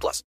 plus.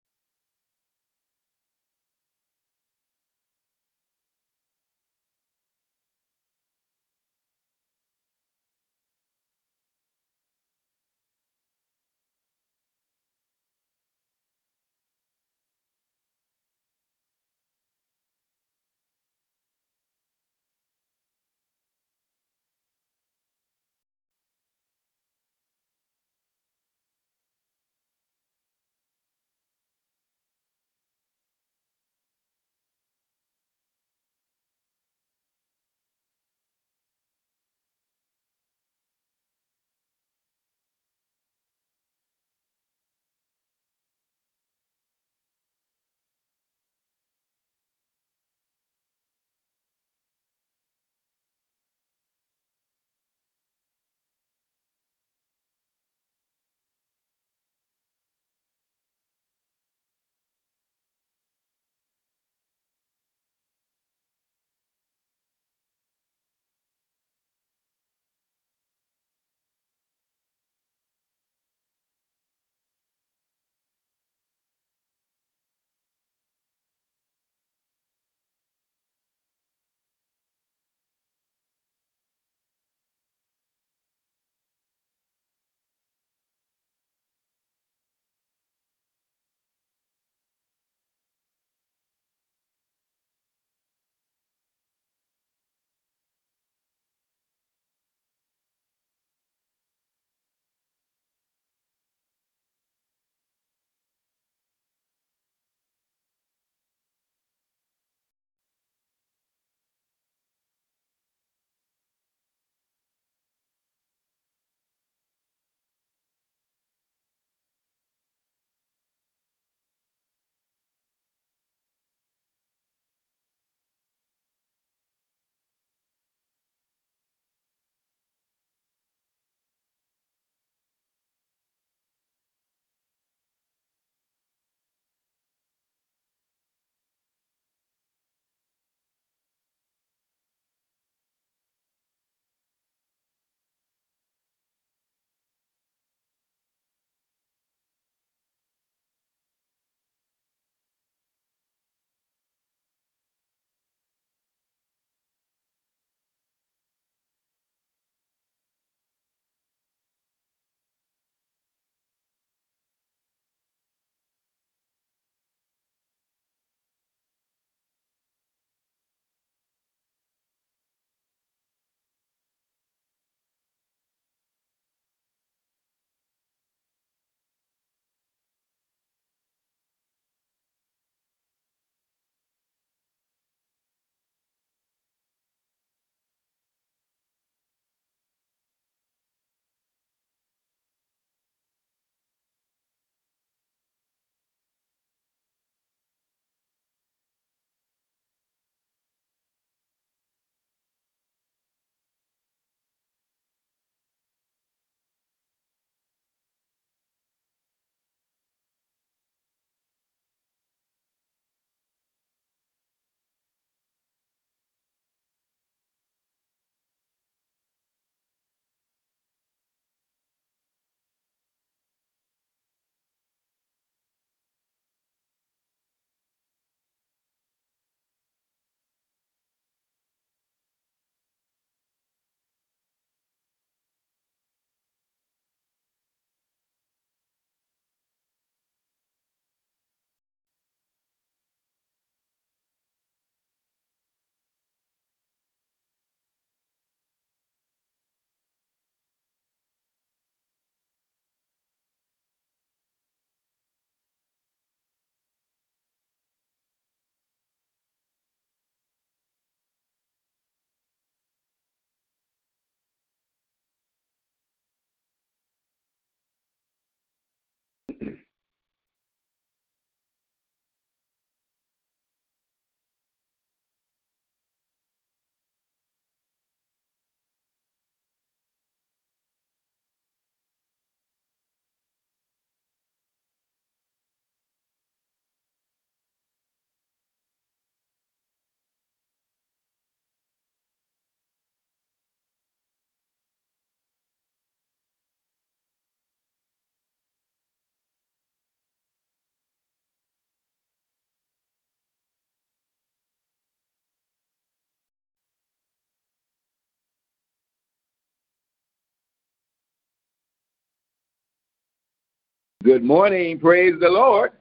Good morning. Praise the Lord.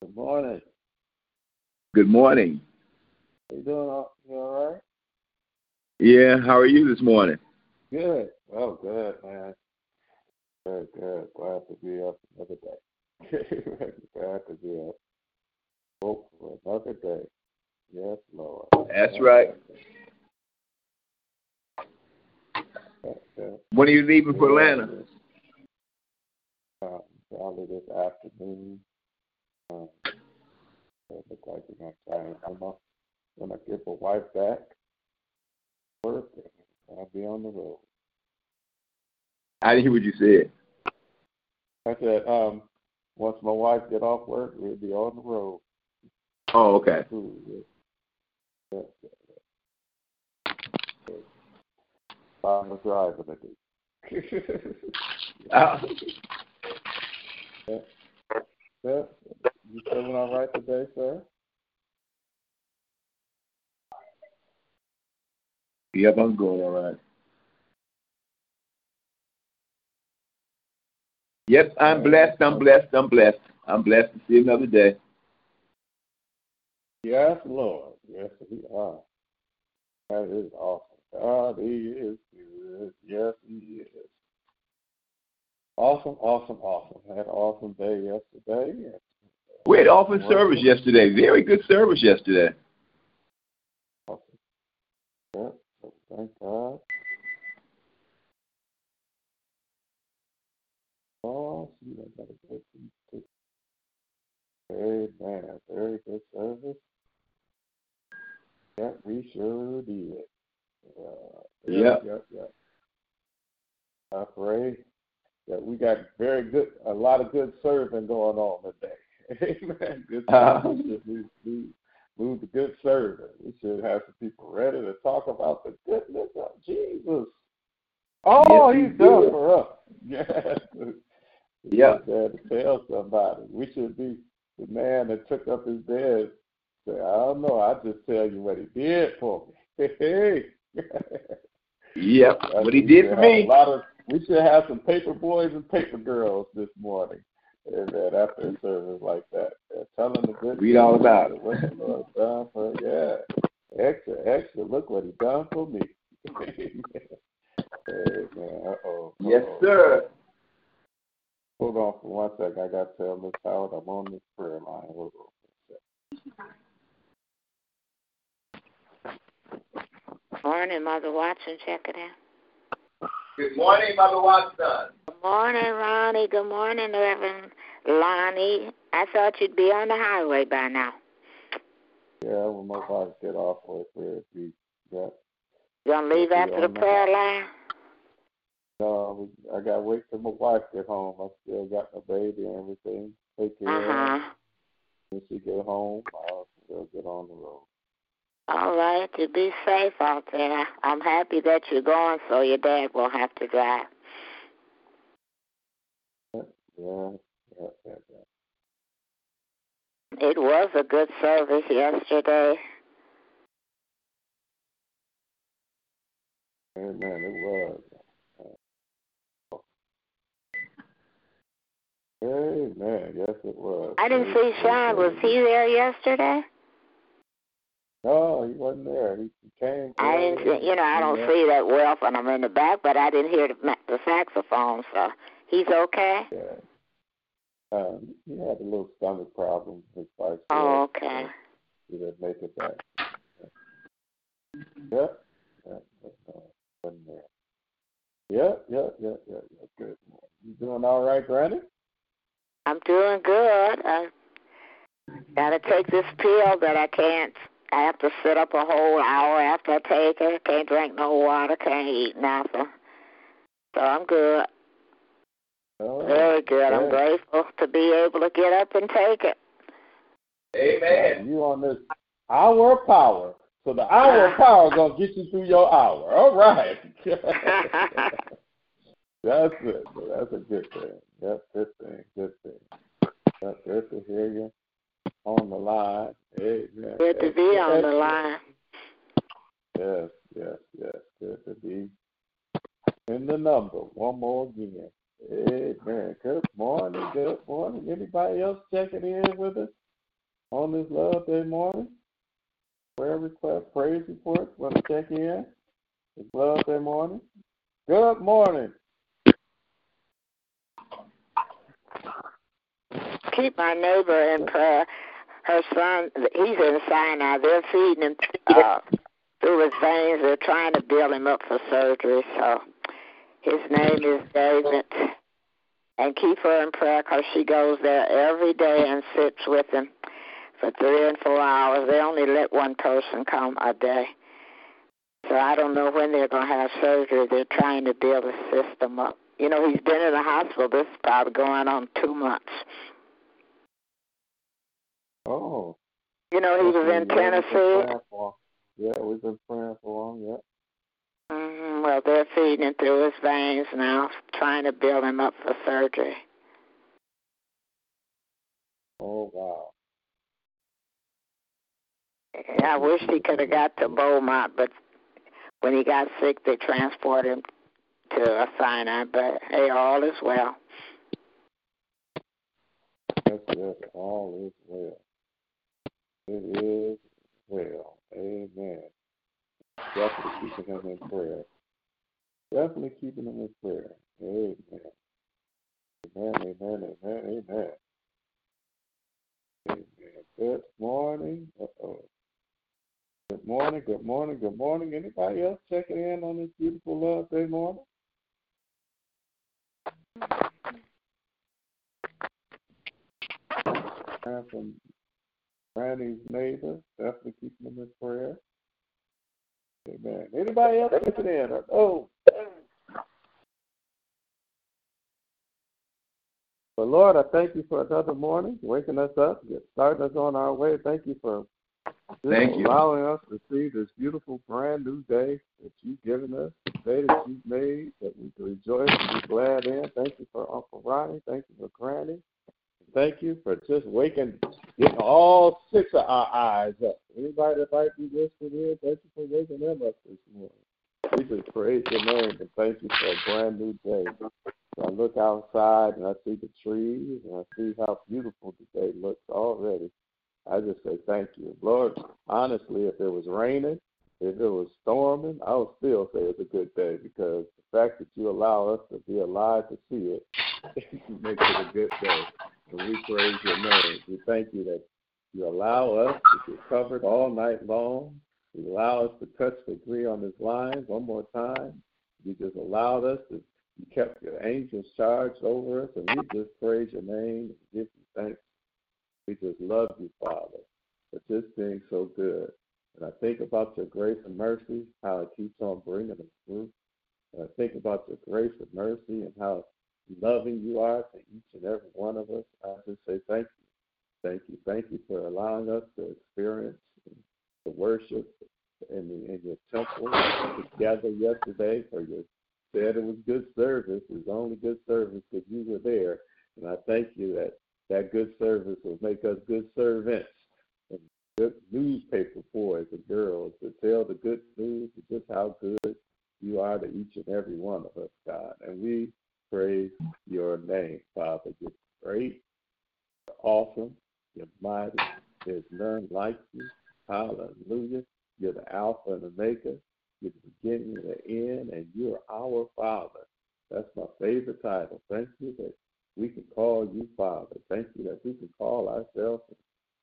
Good morning. Good morning. You doing all, you all right? Yeah, how are you this morning? Good. Oh, good, man. Good, good. Glad to be up another day. Glad to be up. Hope for another day. Yes, Lord. That's right. When are you leaving for Atlanta? Um, probably this afternoon. Um, it looks like we're gonna try and I'm up, gonna get my wife back. Work. and I'll be on the road. I didn't hear what you said. I said, um, once my wife get off work, we'll be on the road. Oh, okay. I'm a driver to do. Uh, yeah. You feeling all right today, sir? yep, I'm going all right. Yep, I'm blessed. I'm blessed. I'm blessed. I'm blessed to see another day. Yes, Lord. Yes, we are. That is awesome. God, He is good. Yes, He is. Awesome, awesome, awesome. Had an awesome day yesterday. We had awesome service yesterday. Very good service yesterday. Awesome. Yeah, thank God. Oh, see, I got a good. Amen. Very good service. Yeah, we sure did. Uh, Yeah. Yep, yep. I pray that we got very good, a lot of good serving going on today. Amen. Good Uh-huh. We should move, move, move to good serving. We should have some people ready to talk about the goodness of Jesus. Oh, Yes, we he's done for us. Yes. Yeah. To tell somebody. We should be the man that took up his bed. Say, I don't know. I just tell you what he did for me. Hey. Yep. What he did for me. A lot of, we should have some paper boys and paper girls this morning. And then after a service like that, They're telling the good Read all about it. What the Lord done for yeah, extra, extra. Look what he done for me. Amen. Amen. Uh-oh. Yes, Uh-oh. sir. Hold on for one second. I got to tell Miss Howard I'm on this prayer line. Hold on for a second. Morning, Mother Watson. Check it out. Good morning, Mother Watson. Good morning, Ronnie. Good morning, Reverend Lonnie. I thought you'd be on the highway by now. Yeah, when my wife get off work, we'll be, yeah. You gonna leave after the on the prayer line? No, I got to wait till my wife get home. I still got my baby and everything. Take care Uh of her. huh. When she get home, I'll we'll get on the road. All right. to be safe out there. I'm happy that you're going, so your dad won't have to drive. Yeah, yeah, yeah, yeah. It was a good service yesterday. Amen. It was. Amen. Yes, it was. I didn't see Sean. Was he there yesterday? No, he wasn't there. He, came. I didn't. See, you know, I don't Yeah. see that well when I'm in the back, but I didn't hear the, the saxophone. So he's okay. Yeah. Um, he had a little stomach problem. His wife Oh, okay. He didn't make it back. Yep. Uh, wasn't there. Yep. Yep. Yep. Yep. Yep. Good. You doing all right, Granny? I'm doing good. I gotta take this pill that I can't. I have to sit up a whole hour after I take it. Can't drink no water. Can't eat nothing. So I'm good. Oh, Very good. I'm grateful to be able to get up and take it. Amen. You on this hour of power. So the hour of power is gonna get you through your hour. All right. That's it. So that's a good thing. That's a good thing. Good thing. That's good to hear you on the line. Amen. Good to be on the line. Yes, yes, yes. Good to be in the number. One more again. Amen. Good morning. Good morning. Anybody else checking in with us on this Love Day morning? Prayer request, praise report. Want to check in? It's Love Day morning. Good morning. Keep my neighbor in prayer. Her son, he's in Sinai. They're feeding him uh, through his veins. They're trying to build him up for surgery. So his name is David. And keep her in prayer because she goes there every day and sits with him for three and four hours. They only let one person come a day. So I don't know when they're going to have surgery. They're trying to build a system up. You know, he's been in the hospital. This is probably going on two months. Oh. You know, he was in Tennessee. Yeah, we've been praying for him, yeah. Mm-hmm. Well, they're feeding him through his veins now, trying to build him up for surgery. Oh, wow. I wish he could have got to Beaumont, but when he got sick, they transported him to Sinai. But hey, all is well. Yes, yes, all is well. It is well. Amen. Definitely keeping him in prayer. Definitely keeping him in prayer. Amen. Amen, amen, amen, amen. Amen. Good morning. Uh-oh. Good morning, good morning, good morning. Anybody else checking in on this beautiful love day morning? And from Granny's neighbor, definitely keeping them in prayer. Amen. Anybody else checking in? Oh. But Lord, I thank you for another morning, waking us up, starting us on our way. Thank you for Thank you. allowing us to see this beautiful brand new day that you've given us, the day that you've made, that we can rejoice and be glad in. Thank you for Uncle Ronnie. Thank you for Granny. Thank you for just waking, getting all six of our eyes up. Anybody that might be listening in, thank you for waking them up this morning. We just praise your name and thank you for a brand new day. So I look outside and I see the trees and I see how beautiful the day looks already. I just say thank you. Lord, honestly, if it was raining, if it was storming, I would still say it's a good day because the fact that you allow us to be alive to see it makes it a good day. And we praise your name. We thank you that you allow us to get covered all night long. You allow us to touch the agree on this line one more time. You just allowed us to you kept your angels charged over us, and we just praise your name and give you thanks. We just love you, Father, for just being so good. And I think about your grace and mercy, how it keeps on bringing us through. And I think about your grace and mercy and how loving you are to each and every one of us. I just say thank you. Thank you. Thank you for allowing us to experience the worship in, the, in your temple together yesterday. For you said it was good service. It was only good service because you were there. And I thank you that that good service will make us good servants and good newspaper boys and girls to tell the good news of just how good you are to each and every one of us, God. And we praise your name, Father. You're great, you're awesome, you're mighty. There's none like you. Hallelujah. You're the Alpha and Omega. You're the beginning and the end, and you're our Father. That's my favorite title. Thank you that we can call you Father. Thank you that we can call ourselves and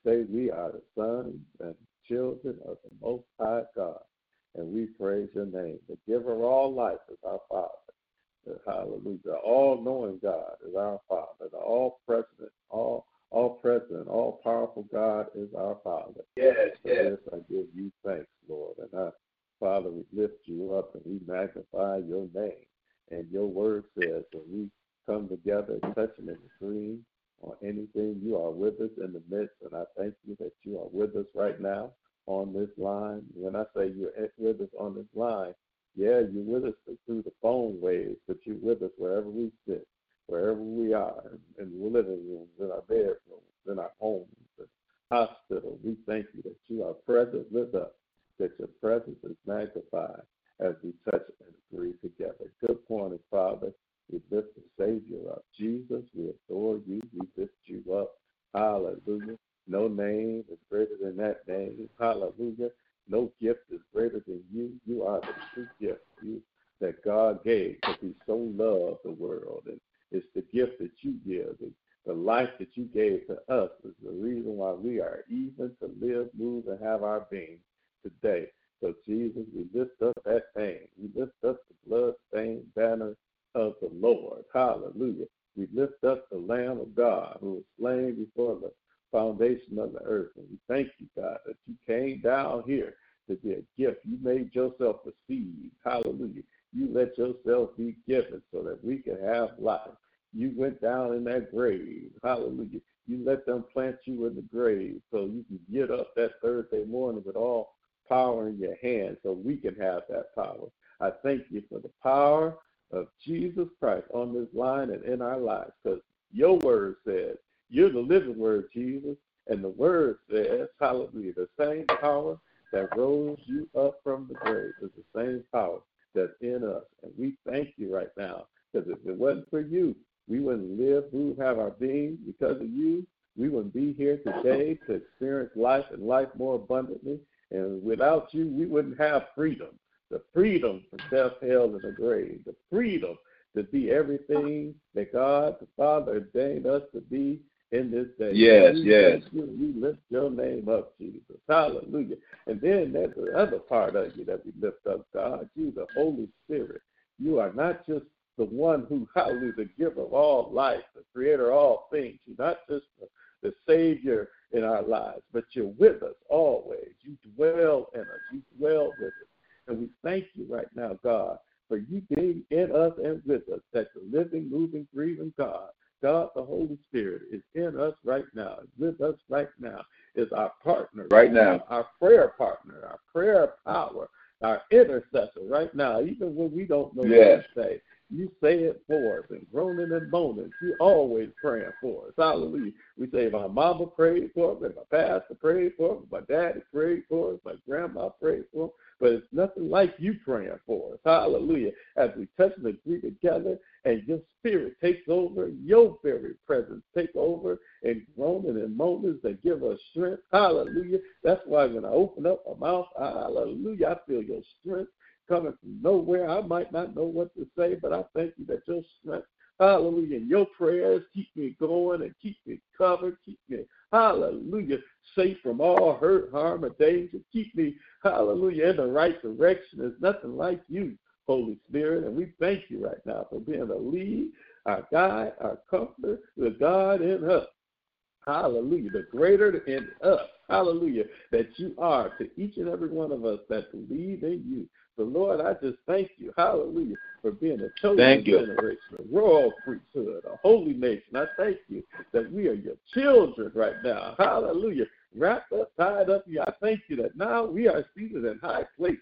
say we are the sons and children of the Most High God. And we praise your name. The giver of all life is our Father. Hallelujah. All-knowing God is our Father. The all-present, all all present, all powerful God is our Father. Yes, Yes, we. You, we lift your name up, Jesus. Hallelujah. And then there's the other part of you that we lift up, God. You, the Holy Spirit. You are not just the one who, hallelujah, the giver of all life, the creator of all things. You're not just the, the Savior in our lives, but you're with us always. You dwell in us. You dwell with us. And we thank you right now, God, for you being in us and with us, that the living, moving, breathing God, God the Holy Spirit, is in us right now, is with us right now, is our partner. Right now. Our prayer partner, our prayer power, our intercessor right now, even when we don't know Yes. what to say. You say it for us and groaning and moaning. You always praying for us. Hallelujah. We say, my mama prayed for us, and my pastor prayed for us, my daddy prayed for us, my grandma prayed for us. But it's nothing like you praying for us. Hallelujah. As we touch and agree together, and your spirit takes over, your very presence take over, and groaning and moanings that give us strength. Hallelujah. That's why when I open up my mouth, hallelujah, I feel your strength coming from nowhere. I might not know what to say, but I thank you that your strength, hallelujah, and your prayers keep me going and keep me covered, keep me, hallelujah, safe from all hurt, harm, or danger. Keep me, hallelujah, in the right direction. There's nothing like you, Holy Spirit, and we thank you right now for being a lead, our guide, our comforter, the God in us. Hallelujah. The greater in us. Hallelujah. That you are to each and every one of us that believe in you. So, Lord, I just thank you. Hallelujah. For being a chosen Thank you. generation, a royal priesthood, a holy nation. I thank you that we are your children right now. Hallelujah. Wrapped up, tied up. I thank you that now we are seated in high places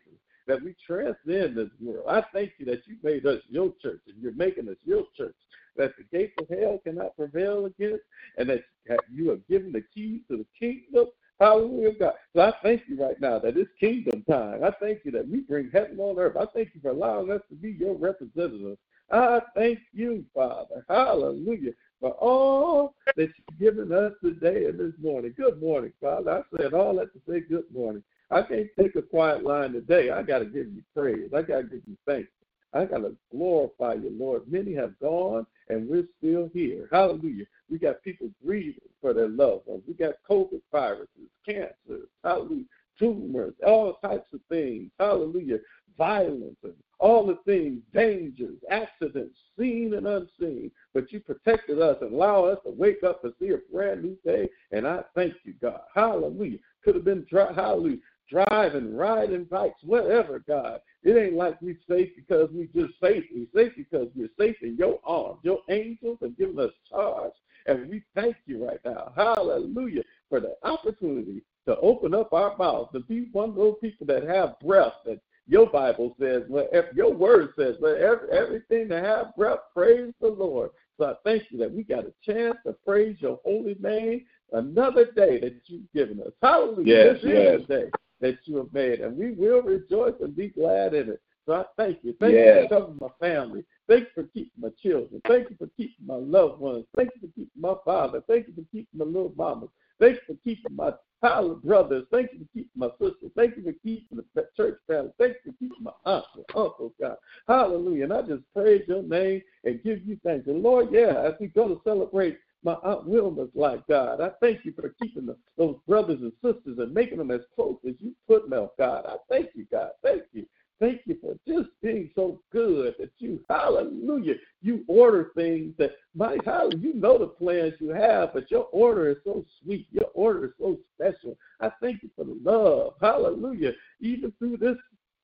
that we transcend this world. I thank you that you made us your church and you're making us your church, that the gates of hell cannot prevail against, and that you have given the keys to the kingdom. Hallelujah, God. So I thank you right now that it's kingdom time. I thank you that we bring heaven on earth. I thank you for allowing us to be your representatives. I thank you, Father. Hallelujah. For all that you've given us today and this morning. Good morning, Father. I said all that to say good morning. I can't take a quiet line today. I got to give you praise. I got to give you thanks. I got to glorify you, Lord. Many have gone, and we're still here. Hallelujah. We got people grieving for their loved ones. We got COVID viruses, cancer, hallelujah, tumors, all types of things. Hallelujah. Violence and all the things, dangers, accidents, seen and unseen. But you protected us and allow us to wake up and see a brand new day. And I thank you, God. Hallelujah. Could have been, dry, hallelujah, driving, riding bikes, whatever, God. It ain't like we safe because we just safe. We safe because we're safe in your arms. Your angels have given us charge. And we thank you right now. Hallelujah. For the opportunity to open up our mouths, to be one of those people that have breath that your Bible says, well, if your word says, every, everything that have breath, praise the Lord. So I thank you that we got a chance to praise your holy name another day that you've given us. Hallelujah. Yes, this yes. is the day that you have made, and we will rejoice and be glad in it. So I thank you. Thank Yes. you for covering my family. Thank you for keeping my children. Thank you for keeping my loved ones. Thank you for keeping my father. Thank you for keeping my little mamas. Thank you for keeping my pilot brothers. Thank you for keeping my sisters. Thank you for keeping the church family. Thank you for keeping my aunts and uncles, God. Hallelujah. And I just praise your name and give you thanks. And Lord, yeah, as we go to celebrate my Aunt Wilma's life, God, I thank you for keeping the, those brothers and sisters and making them as close as you put them, God. I thank you, God. Thank you. Thank you for just being so good that you, hallelujah, you order things that, my, hallelujah, you know the plans you have, but your order is so sweet. Your order is so special. I thank you for the love, hallelujah, even through this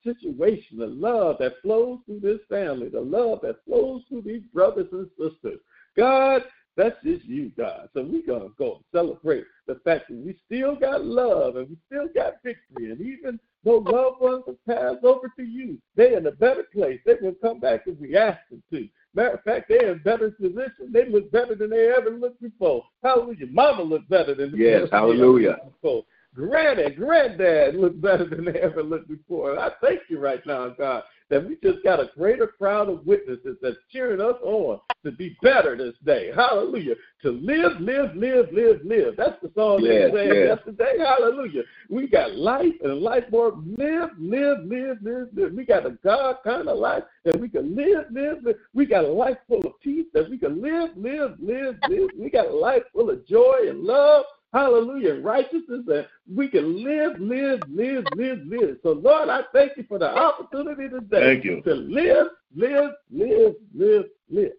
situation, the love that flows through this family, the love that flows through these brothers and sisters. God, that's just you, God. So we're going to go celebrate the fact that we still got love and we still got victory. And even though loved ones have passed over to you, they're in a better place. They will come back if we ask them to. Matter of fact, they're in better position. They look better than they ever looked before. Hallelujah. Mama looks better than yes, hallelujah. before. Granny, granddad look better than they ever looked before. I thank you right now, God, that we just got a greater crowd of witnesses that's cheering us on to be better this day. Hallelujah. To live, live, live, live, live. That's the song yes, they sang yes. yesterday. Hallelujah. We got life and life more. Live, live, live, live, live. We got a God kind of life that we can live, live, live. We got a life full of peace that we can live, live, live, live. We got a life full of joy and love hallelujah, righteousness that we can live, live, live, live, live. So, Lord, I thank you for the opportunity today Thank you. to live, live, live, live, live,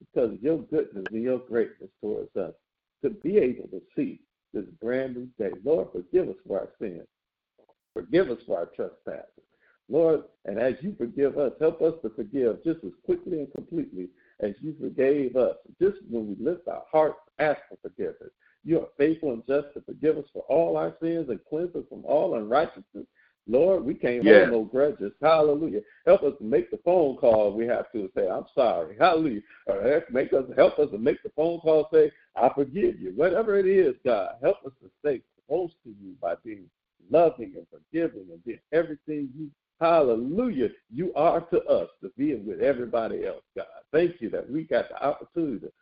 because of your goodness and your greatness towards us, to be able to see this brand new day. Lord, forgive us for our sins. Forgive us for our trespasses. Lord, and as you forgive us, help us to forgive just as quickly and completely as you forgave us. Just when we lift our hearts, ask for forgiveness. You are faithful and just to forgive us for all our sins and cleanse us from all unrighteousness. Lord, we can't Yeah. hold no grudges. Hallelujah. Help us to make the phone call we have to say, I'm sorry. Hallelujah. Or help- make us help us to make the phone call say, I forgive you. Whatever it is, God, help us to stay close to you by being loving and forgiving and being everything you Hallelujah. You are to us to be with everybody else, God. Thank you that we got the opportunity to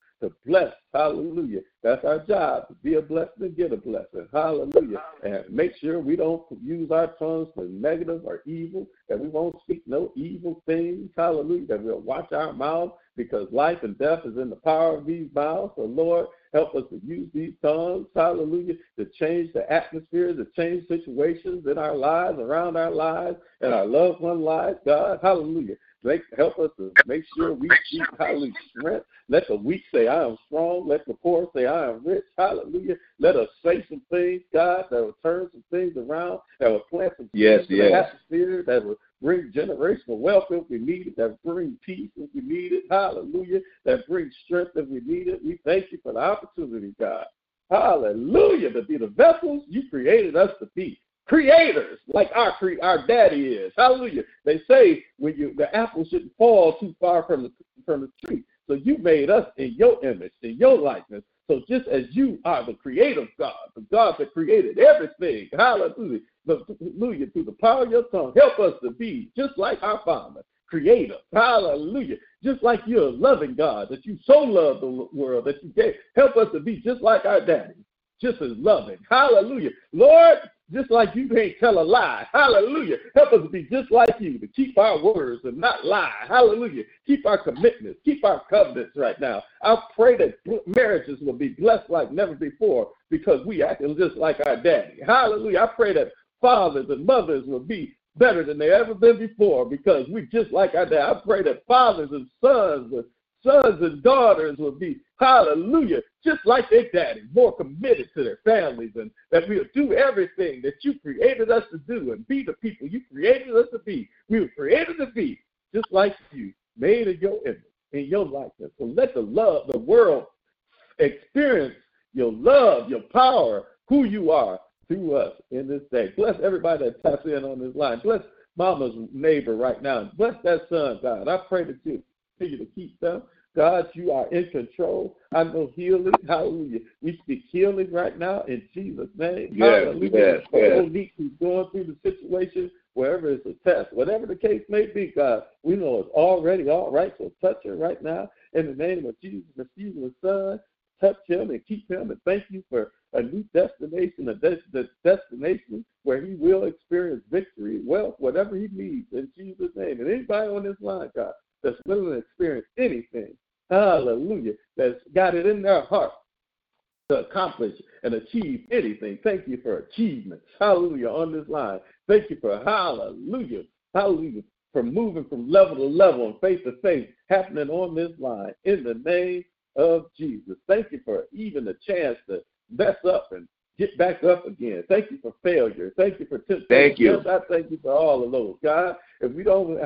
bless. Hallelujah. That's our job, to be a blessing and get a blessing. Hallelujah. And make sure we don't use our tongues for negative or evil, that we won't speak no evil things. Hallelujah. That we'll watch our mouths because life and death is in the power of these mouths. So, Lord, help us to use these tongues, hallelujah, to change the atmosphere, to change situations in our lives, around our lives, and our loved one lives, God. Hallelujah. Make, help us to make sure we speak, hallelujah, strength. Let the weak say, I am strong. Let the poor say, I am rich. Hallelujah. Let us say some things, God, that will turn some things around, that will plant some Yes, seeds in the yes. atmosphere, that will bring generational wealth if we need it, that bring peace if we need it. Hallelujah. That brings strength if we need it. We thank you for the opportunity, God. Hallelujah. To be the vessels you created us to be. Creators, like our our daddy is. Hallelujah. They say when you the apple shouldn't fall too far from the from the tree. So you made us in your image, in your likeness. So just as you are the creative God, the God that created everything, hallelujah, hallelujah, through the power of your tongue, help us to be just like our Father, creator, hallelujah, just like you're a loving God, that you so love the world that you gave. Help us to be just like our daddy, just as loving, hallelujah. Lord, just like you can't tell a lie. Hallelujah. Help us be just like you, to keep our words and not lie. Hallelujah. Keep our commitments, keep our covenants right now. I pray that marriages will be blessed like never before because we acting just like our daddy. Hallelujah. I pray that fathers and mothers will be better than they ever been before because we just like our dad. I pray that fathers and sons and sons and daughters will be, hallelujah, just like their daddy, more committed to their families, and that we'll do everything that you created us to do and be the people you created us to be. We were created to be just like you, made in your image, in your likeness. So let the love, the world experience your love, your power, who you are through us in this day. Bless everybody that taps in on this line. Bless mama's neighbor right now. Bless that son, God. I pray that you continue to keep them. God, you are in control. I know healing. Hallelujah. We speak healing right now in Jesus' name. Yes, Hallelujah. yes, yes. Monique who's going through the situation, wherever it's a test, whatever the case may be, God, we know it's already all right. So touch her right now in the name of Jesus, the Son. Touch him and keep him. And thank you for a new destination, a des- the destination where he will experience victory, wealth, whatever he needs in Jesus' name. And anybody on this line, God, that's willing to experience anything, hallelujah, that's got it in their heart to accomplish and achieve anything. Thank you for achievements. Hallelujah. On this line. Thank you for hallelujah. Hallelujah. For moving from level to level and faith to faith happening on this line in the name of Jesus. Thank you for even the chance to mess up and get back up again. Thank you for failure. Thank you for temptation. Thank you. Yes, I thank you for all of those. God, if we don't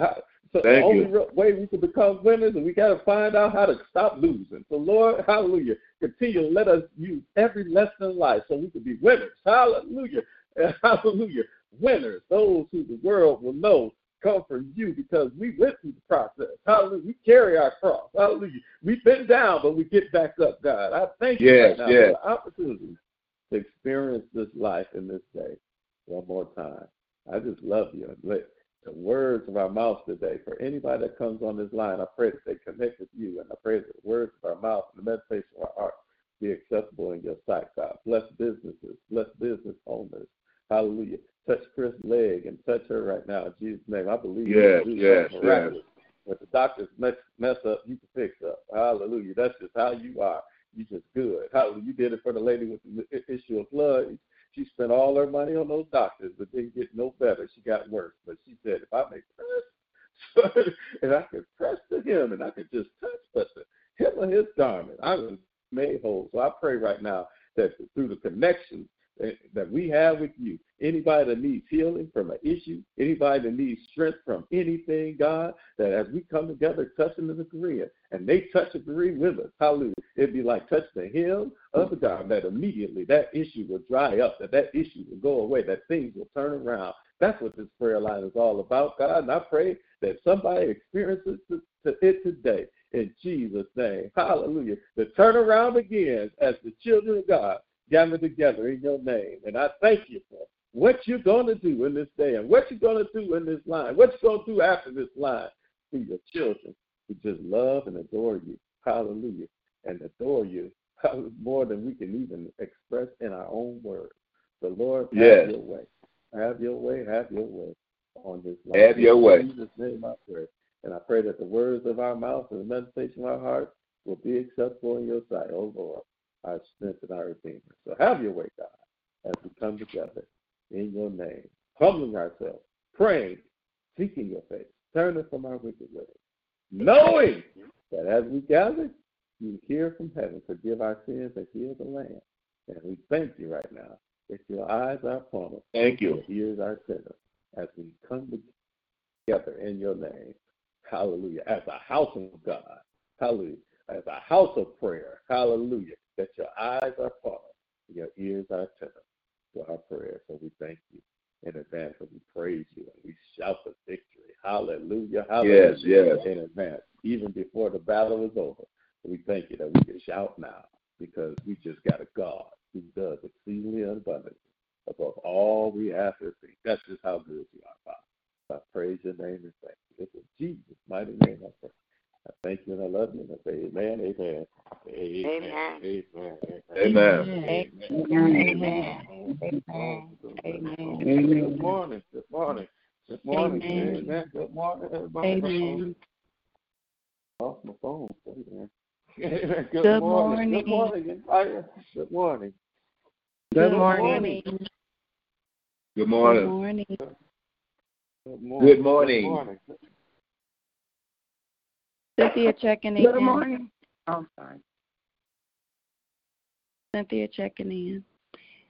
so the only you. way we can become winners, and we got to find out how to stop losing. So, Lord, hallelujah, continue to let us use every lesson in life so we can be winners. Hallelujah, hallelujah, winners. Those who the world will know come from you because we went through the process. Hallelujah, we carry our cross. Hallelujah, we've been down, but we get back up. God, I thank you Yes, right now yes. for the opportunity to experience this life in this day one more time. I just love you. The words of our mouth today, for anybody that comes on this line, I pray that they connect with you. And I pray that the words of our mouth and the meditation of our heart be acceptable in your sight, God. Bless businesses, bless business owners. Hallelujah. Touch Chris' leg and touch her right now in Jesus' name. I believe you Yes, do yes, miraculous. If the doctors mess, mess up, you can fix up. Hallelujah. That's just how you are. You just good. Hallelujah. You did it for the lady with the issue of blood. She spent all her money on those doctors, but didn't get no better. She got worse. But she said, if I may press, and I could press to him, and I could just touch but the hem of his garment, I was made whole. So I pray right now that through the connection that that we have with you, anybody that needs healing from an issue, anybody that needs strength from anything, God, that as we come together, touching and agreeing, and they touch agree with us, hallelujah, it'd be like touching the hem of garment, that immediately that issue will dry up, that that issue will go away, that things will turn around. That's what this prayer line is all about, God, and I pray that somebody experiences it today in Jesus' name. Hallelujah. The turnaround begins as the children of God gather together in your name. And I thank you for what you're going to do in this day and what you're going to do in this line, what you're going to do after this line to your children who just love and adore you. Hallelujah. And adore you more than we can even express in our own words. So, Lord, have Yes. your way. Have your way. Have your way on this line. Have your way. In Jesus' name I pray. And I pray that the words of our mouth and the meditation of our heart will be acceptable in your sight, O Lord, our strength and our redeemer. So have your way, God, as we come together in your name, humbling ourselves, praying, seeking your face, turning from our wicked ways, knowing that as we gather, you hear from heaven, forgive our sins and heal the land. And we thank you right now that your eyes are upon us, Thank you. your ears are attentive as we come together in your name. Hallelujah. As a house of God. Hallelujah. As a house of prayer. Hallelujah. That your eyes are upon us, your ears are attentive to our prayers. So we thank you in advance and we praise you and we shout the victory. Hallelujah. Hallelujah. Yes, yes. In advance, even before the battle is over. We thank you that we can shout now because we just got a God who does exceedingly abundantly above all we ask or think. That's just how good you are, Father. I praise your name and thank you. It's in Jesus' mighty name I pray. I thank you and I love you and I say amen, amen, amen, Amen. amen. Amen. Amen. Amen. Amen. Good morning. Good morning. Good morning. Amen. Amen. Good morning, everybody. Amen. Off my phone. Amen. Good, Good morning. Good morning. morning. Good morning. Good morning. Good Good morning. morning. Good morning. Good morning. Good morning. Cynthia checking in. Good morning. Oh, sorry. Cynthia checking in.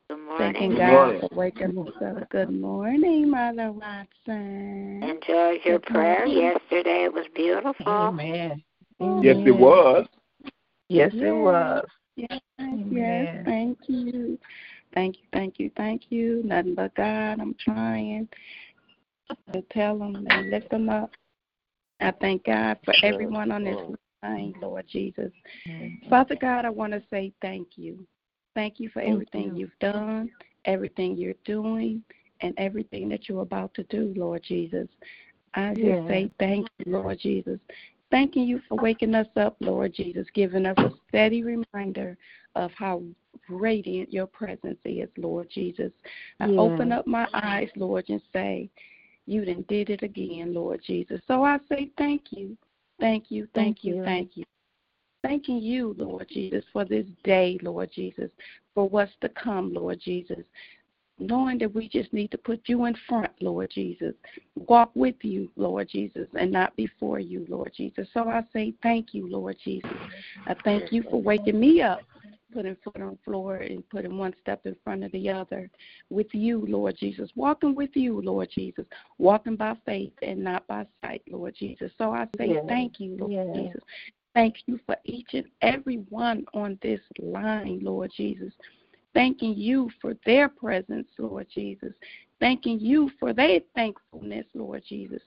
Good Thanking morning. Good God morning. for waking us up. Good morning, Mother Watson. Enjoyed your Good prayer morning. yesterday. It was beautiful. Amen. Yes, it was. Yes, Yes. it was. Yes, yes. Thank you. Thank you, thank you, thank you. Nothing but God. I'm trying to tell them and lift them up. I thank God for everyone on this line, Lord Jesus. Mm-hmm. Father God, I want to say thank you. Thank you for everything you've done, everything you're doing, and everything that you're about to do, Lord Jesus. I just say thank you, Lord Jesus. Thanking you for waking us up, Lord Jesus, giving us a steady reminder of how radiant your presence is, Lord Jesus. I open up my eyes, Lord, and say, You done did it again, Lord Jesus. So I say thank you. Thank you, thank, you, thank you. Thanking you, Lord Jesus, for this day, Lord Jesus, for what's to come, Lord Jesus. Knowing that we just need to put you in front, Lord Jesus. Walk with you, Lord Jesus, and not before you, Lord Jesus. So I say thank you, Lord Jesus. I thank you for waking me up putting foot on floor and putting one step in front of the other with you, Lord Jesus. Walking with you, Lord Jesus. Walking by faith and not by sight, Lord Jesus. So I say thank you, Lord Jesus. Thank you for each and every one on this line, Lord Jesus. Thanking you for their presence, Lord Jesus. Thanking you for their thankfulness, Lord Jesus.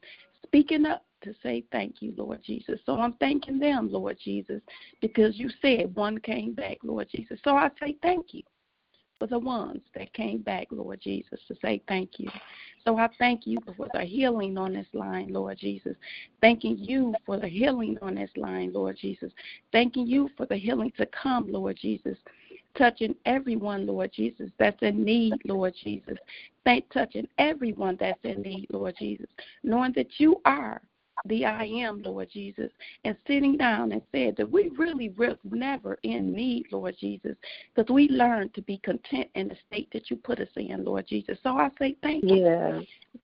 Speaking up to say thank you, Lord Jesus. So I'm thanking them, Lord Jesus, because you said one came back, Lord Jesus. So I say thank you for the ones that came back, Lord Jesus, to say thank you. So I thank you for the healing on this line, Lord Jesus. Thanking you for the healing on this line, Lord Jesus. Thanking you for the healing to come, Lord Jesus. Touching everyone, Lord Jesus, that's in need, Lord Jesus. Thank touching everyone that's in need, Lord Jesus. Knowing that you are the I am, Lord Jesus, and sitting down and said that we really were never in need, Lord Jesus, because we learned to be content in the state that you put us in, Lord Jesus. So I say thank you. Yeah.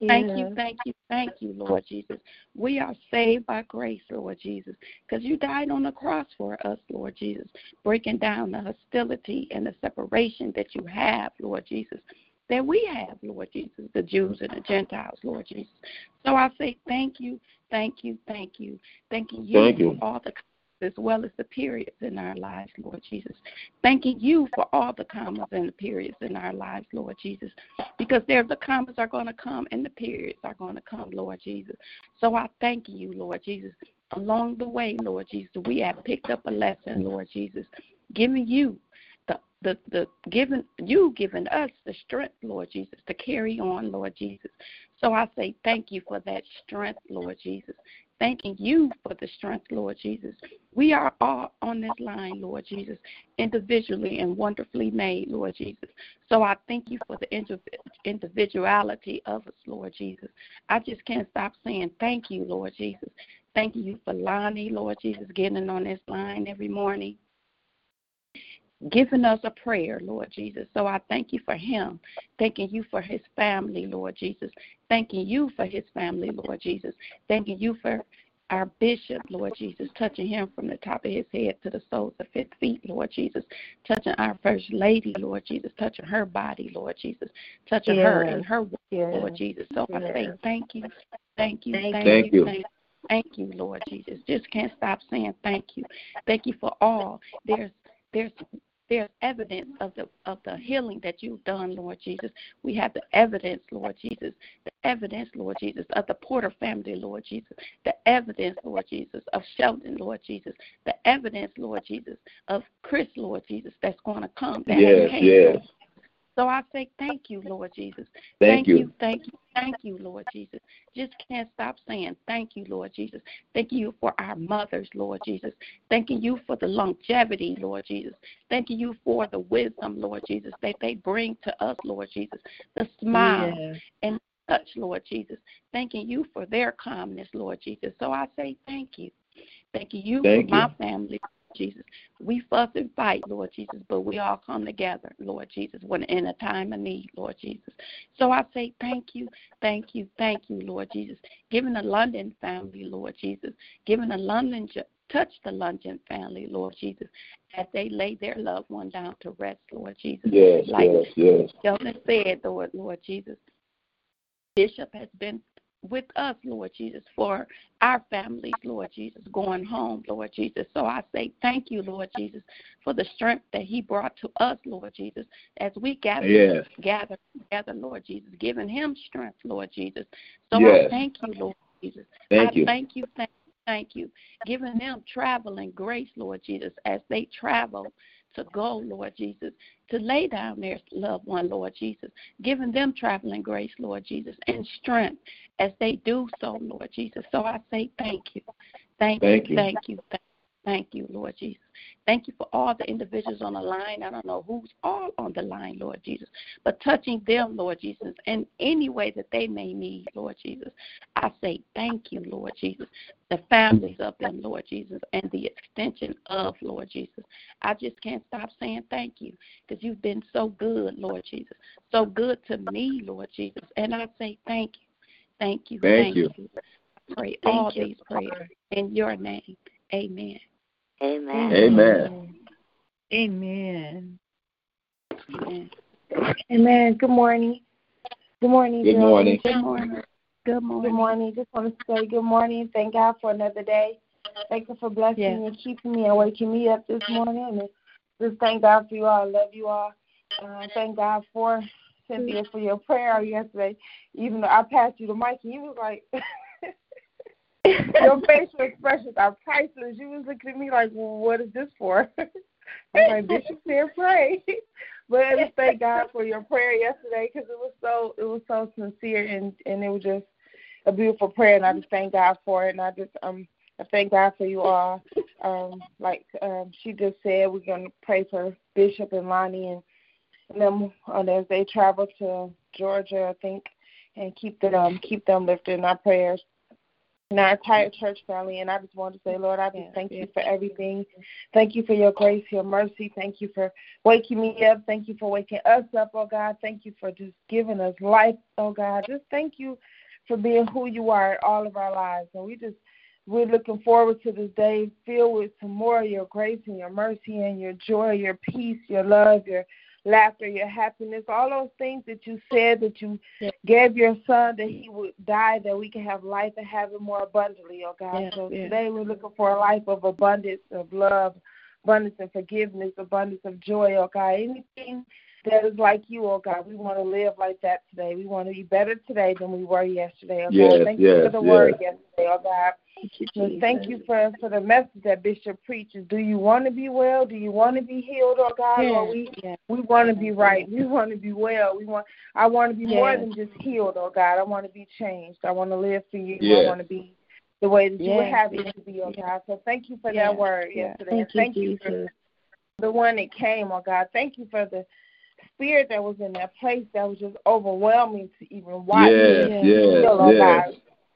Thank yeah. you, thank you, thank you, Lord Jesus. We are saved by grace, Lord Jesus, because you died on the cross for us, Lord Jesus, breaking down the hostility and the separation that you have, Lord Jesus that we have, Lord Jesus, the Jews and the Gentiles, Lord Jesus. So I say thank you, thank you, thank you. Thanking you, Thank you. for all the as well as the periods in our lives, Lord Jesus. Thanking you for all the commas and the periods in our lives, Lord Jesus. Because there the commas are going to come and the periods are going to come, Lord Jesus. So I thank you, Lord Jesus. Along the way, Lord Jesus, we have picked up a lesson, Lord Jesus, giving you the the given you giving us the strength, Lord Jesus, to carry on, Lord Jesus. So I say thank you for that strength, Lord Jesus. Thanking you for the strength, Lord Jesus. We are all on this line, Lord Jesus, individually and wonderfully made, Lord Jesus. So I thank you for the individuality of us, Lord Jesus. I just can't stop saying thank you, Lord Jesus. Thank you for Lonnie, Lord Jesus, getting on this line every morning giving us a prayer, Lord Jesus. So I thank you for him. Thanking you for his family, Lord Jesus. Thanking you for his family, Lord Jesus. Thanking you for our bishop, Lord Jesus, touching him from the top of his head to the soles of his feet, Lord Jesus. Touching our first lady, Lord Jesus. Touching her body, Lord Jesus. Touching her and her work, Yes. Lord Jesus. So I say thank you, thank you, Thank thank, Thank you, you. thank you. Thank you, Lord Jesus. Just can't stop saying thank you. Thank you for all. There's there's there's evidence of the of the healing that you've done, Lord Jesus. We have the evidence, Lord Jesus, the evidence, Lord Jesus, of the Porter family, Lord Jesus, the evidence, Lord Jesus, of Sheldon, Lord Jesus, the evidence, Lord Jesus, of Chris, Lord Jesus, that's going to come. That Yes, yes. Lord. So I say thank you, Lord Jesus. Thank you. you, thank you, thank you, Lord Jesus. Just can't stop saying thank you, Lord Jesus. Thank you for our mothers, Lord Jesus. Thanking you for the longevity, Lord Jesus. Thanking you for the wisdom, Lord Jesus, that they bring to us, Lord Jesus. The smile Yes. and touch, Lord Jesus. Thanking you for their calmness, Lord Jesus. So I say thank you. Thanking you Thank for you. my family, Jesus. We fuss and fight, Lord Jesus, but we all come together, Lord Jesus, when in a time of need, Lord Jesus. So I say thank you, thank you, thank you, Lord Jesus. Giving the London family, Lord Jesus. Giving the London touch the London family, Lord Jesus, as they lay their loved one down to rest, Lord Jesus. Yes, Like yes, yes. Sheldon said, Lord, Lord Jesus. Bishop has been with us, Lord Jesus, for our families, Lord Jesus, going home, Lord Jesus. So I say thank you, Lord Jesus, for the strength that he brought to us, Lord Jesus, as we gather Yes. gather together, Lord Jesus, giving him strength, Lord Jesus. So Yes. I thank you, Lord Jesus. Thank I you. thank you, thank you, thank you. Giving them traveling grace, Lord Jesus, as they travel to go, Lord Jesus, to lay down their loved one, Lord Jesus, giving them traveling grace, Lord Jesus, and strength as they do so, Lord Jesus. So I say thank you. Thank, Thank you, you. thank you, thank Thank you, Lord Jesus. Thank you for all the individuals on the line. I don't know who's all on the line, Lord Jesus, but touching them, Lord Jesus, in any way that they may need, Lord Jesus. I say thank you, Lord Jesus. The families of them, Lord Jesus, and the extension of, Lord Jesus. I just can't stop saying thank you because you've been so good, Lord Jesus. So good to me, Lord Jesus. And I say thank you. Thank you. Thank you. I pray Thank all you. these prayers in your name. Amen. Amen. Amen. Amen. Amen. Amen. Good morning. Good morning. Good morning. Good morning. Good morning. Good morning. Just want to say good morning. Thank God for another day. Thank you for blessing Yes. me and keeping me and waking me up this morning. And just thank God for you all. I love you all. Uh, thank God for Cynthia for your prayer yesterday. Even though I passed you the mic and you was like, your facial expressions are priceless. You was looking at me like, well, what is this for? I was like, Bishop said pray. But I just thank God for your prayer yesterday because it was so it was so sincere and and it was just a beautiful prayer and I just thank God for it and I just um I thank God for you all. Um, like um, she just said, we're gonna pray for Bishop and Lonnie and, them uh, as they travel to Georgia, I think, and keep them um, keep them lifted in our prayers. And our entire church family, and I just want to say, Lord, I just thank you for everything. Thank you for your grace, your mercy. Thank you for waking me up. Thank you for waking us up, oh God. Thank you for just giving us life, oh God. Just thank you for being who you are in all of our lives. And we just we're looking forward to this day filled with some more of your grace and your mercy and your joy, your peace, your love, your laughter, your happiness, all those things that you said that you gave your son that he would die that we can have life and have it more abundantly, oh God. Yes, so yes. today we're looking for a life of abundance, of love, abundance of forgiveness, abundance of joy, oh God. Anything that is like you, oh God. We want to live like that today. We want to be better today than we were yesterday, oh God. Yes, Thank you for the yes. word yesterday, oh God. Thank you, Jesus. thank you for for the message that Bishop preaches. Do you want to be well? Do you want to be healed, oh God? Lord, we Yes, we want to be right. We want to be well. We want. I want to be more than just healed, oh God. I want to be changed. I want to live for you. I want to be the way that you would Yes, have me to be, oh. God. So thank you for Yes, that word yes. yesterday. Thank you, thank you for the one that came, oh God. Thank you for the spirit that was in that place that was just overwhelming to even watch. Yes, Yes. yes, Feel. God.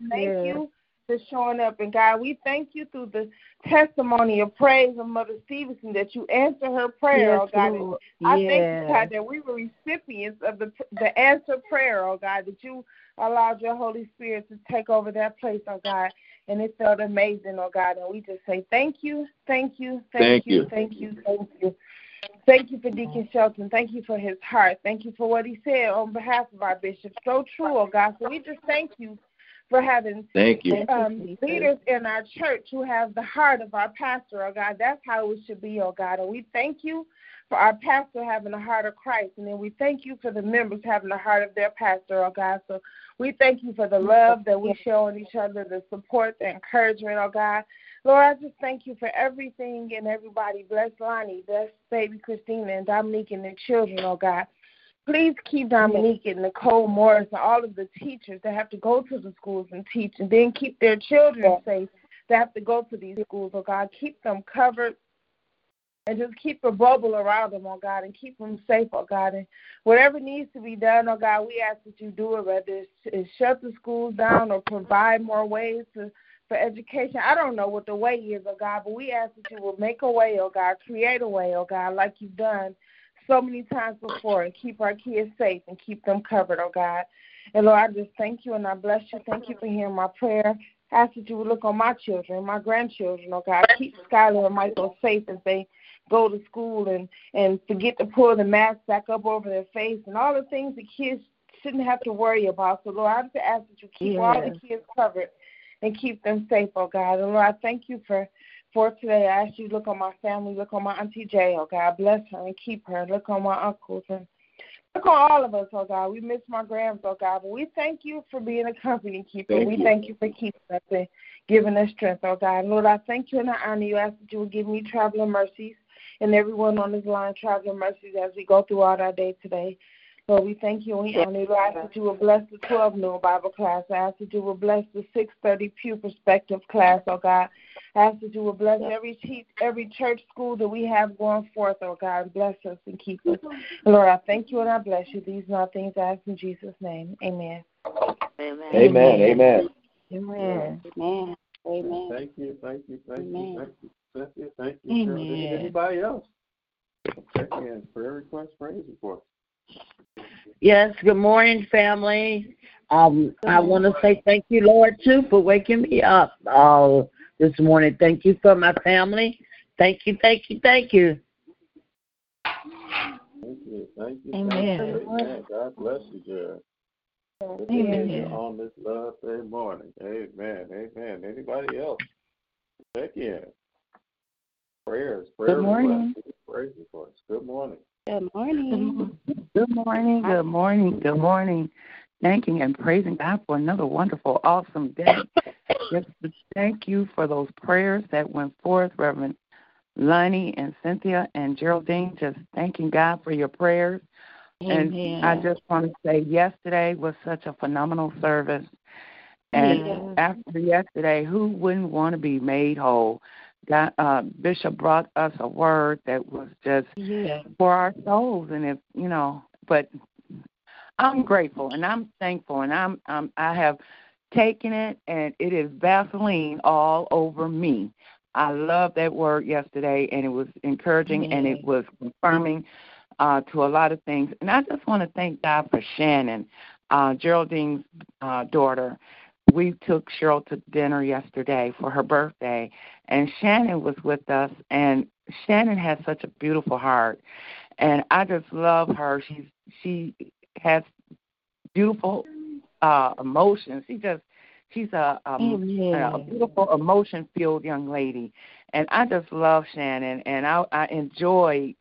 Thank Yes. you for showing up. And God, we thank you through the testimony of praise of Mother Stevenson that you answer her prayer, Yes, oh God. And Lord. I thank you, God, that we were recipients of the the answer prayer, oh God, that you allowed your Holy Spirit to take over that place, oh God. And it felt amazing, oh God. And we just say thank you, thank you, thank, Thank you. thank you, thank you. Thank you for Deacon Shelton. Thank you for his heart. Thank you for what he said on behalf of our bishop. So true, oh God. So we just thank you for having Thank you. um, leaders in our church who have the heart of our pastor, oh God. That's how it should be, oh God. And we thank you for our pastor having the heart of Christ. And then we thank you for the members having the heart of their pastor, oh God. So we thank you for the love that we show in each other, the support, the encouragement, oh God. Lord, I just thank you for everything and everybody. Bless Lonnie, bless baby Christina and Dominique and their children, oh God. Please keep Dominique and Nicole Morris and all of the teachers that have to go to the schools and teach and then keep their children safe that have to go to these schools, oh God. Keep them covered and just keep a bubble around them, oh God, and keep them safe, oh God. And whatever needs to be done, oh God, we ask that you do it, whether it's, it's shut the schools down or provide more ways to for education. I don't know what the way is, oh God, but we ask that you will make a way, oh God, create a way, oh God, like you've done so many times before, and keep our kids safe and keep them covered, oh God. And Lord, I just thank you and I bless you. Thank you for hearing my prayer. I ask that you would look on my children, my grandchildren, oh God. Keep Skylar and Michael safe as they go to school and and forget to pull the mask back up over their face and all the things the kids shouldn't have to worry about. So Lord, I just ask that you keep all the kids covered and keep them safe, oh God. And Lord, I thank you for for today. I ask you to look on my family, look on my Auntie Jay, oh God. Bless her and keep her. Look on my uncles and look on all of us, oh God. We miss my grams, oh God. But we thank you for being a company keeper. Thank we you. thank you for keeping us and giving us strength, oh God. Lord, I thank you and I honor you. I ask that you will give me traveling mercies and everyone on this line traveling mercies as we go through all our day today. Lord, we thank you and we honor you. I ask that you will bless the 12 noon Bible class. I ask that you will bless the 630 Pew Perspective class, oh God. I ask that you will bless every teach, every church school that we have going forth, oh God. Bless us and keep us. Lord, I thank you and I bless you. These are things I ask in Jesus' name. Amen. Amen. Amen. Amen. Amen. Amen. Amen. Thank you, thank you, thank Amen. you, thank you, Cynthia, thank you, Geraldine. Amen. Anybody else? Check in, prayer request, praise report. Yes, good morning, family. Um, I want to say thank you, Lord, too, for waking me up uh, this morning. Thank you for my family. Thank you, thank you, thank you. Thank you, thank you, Amen. thank you. Amen. God bless you, Jared. Good you Amen. on this last day morning. Amen, amen. Anybody else? Check in. Prayers, prayer morning. requests, praise reports. Good morning. Good morning. Good morning, good morning, good morning. Thanking and praising God for another wonderful, awesome day. Just to thank you for those prayers that went forth, Reverend Lonnie and Cynthia and Geraldine. Just thanking God for your prayers. Amen. And I just want to say, yesterday was such a phenomenal service. And Yes. after yesterday, who wouldn't want to be made whole? God, uh, Bishop brought us a word that was just Yeah. for our souls and if you know but i'm grateful and i'm thankful and i'm, I'm i have taken it and it is vaseline all over me. I love that word yesterday and it was encouraging and it was confirming uh to a lot of things. And i just want to thank god for shannon uh geraldine's uh daughter we took cheryl to dinner yesterday for her birthday and shannon was with us and Shannon has such a beautiful heart, and I just love her. She's she has beautiful uh emotions. She just she's a um, a Amen. beautiful emotion filled young lady, and I just love Shannon, and I I enjoy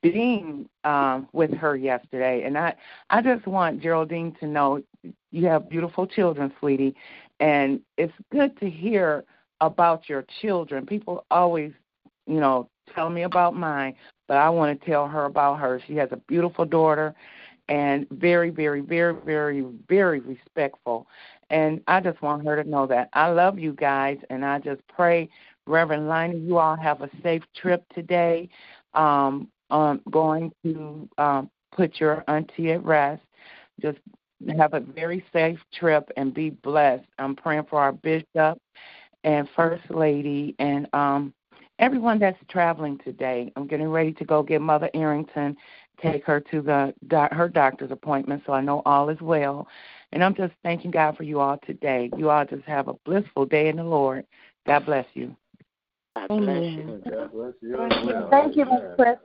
being um with her yesterday, and I I just want Geraldine to know you have beautiful children, sweetie, and it's good to hear about your children. People always you know, tell me about mine, but I want to tell her about her. She has a beautiful daughter and very, very, very, very, very respectful. And I just want her to know that. I love you guys, and I just pray, Reverend Liney, you all have a safe trip today. Um, um, going to um, put your auntie at rest. Just have a very safe trip and be blessed. I'm praying for our bishop and first lady and um everyone that's traveling today. I'm getting ready to go get Mother Arrington, take her to the doc, her doctor's appointment, so I know all is well. And I'm just thanking God for you all today. You all just have a blissful day in the Lord. God bless you. God bless you. Amen. God bless you. Thank you, Miss Chris.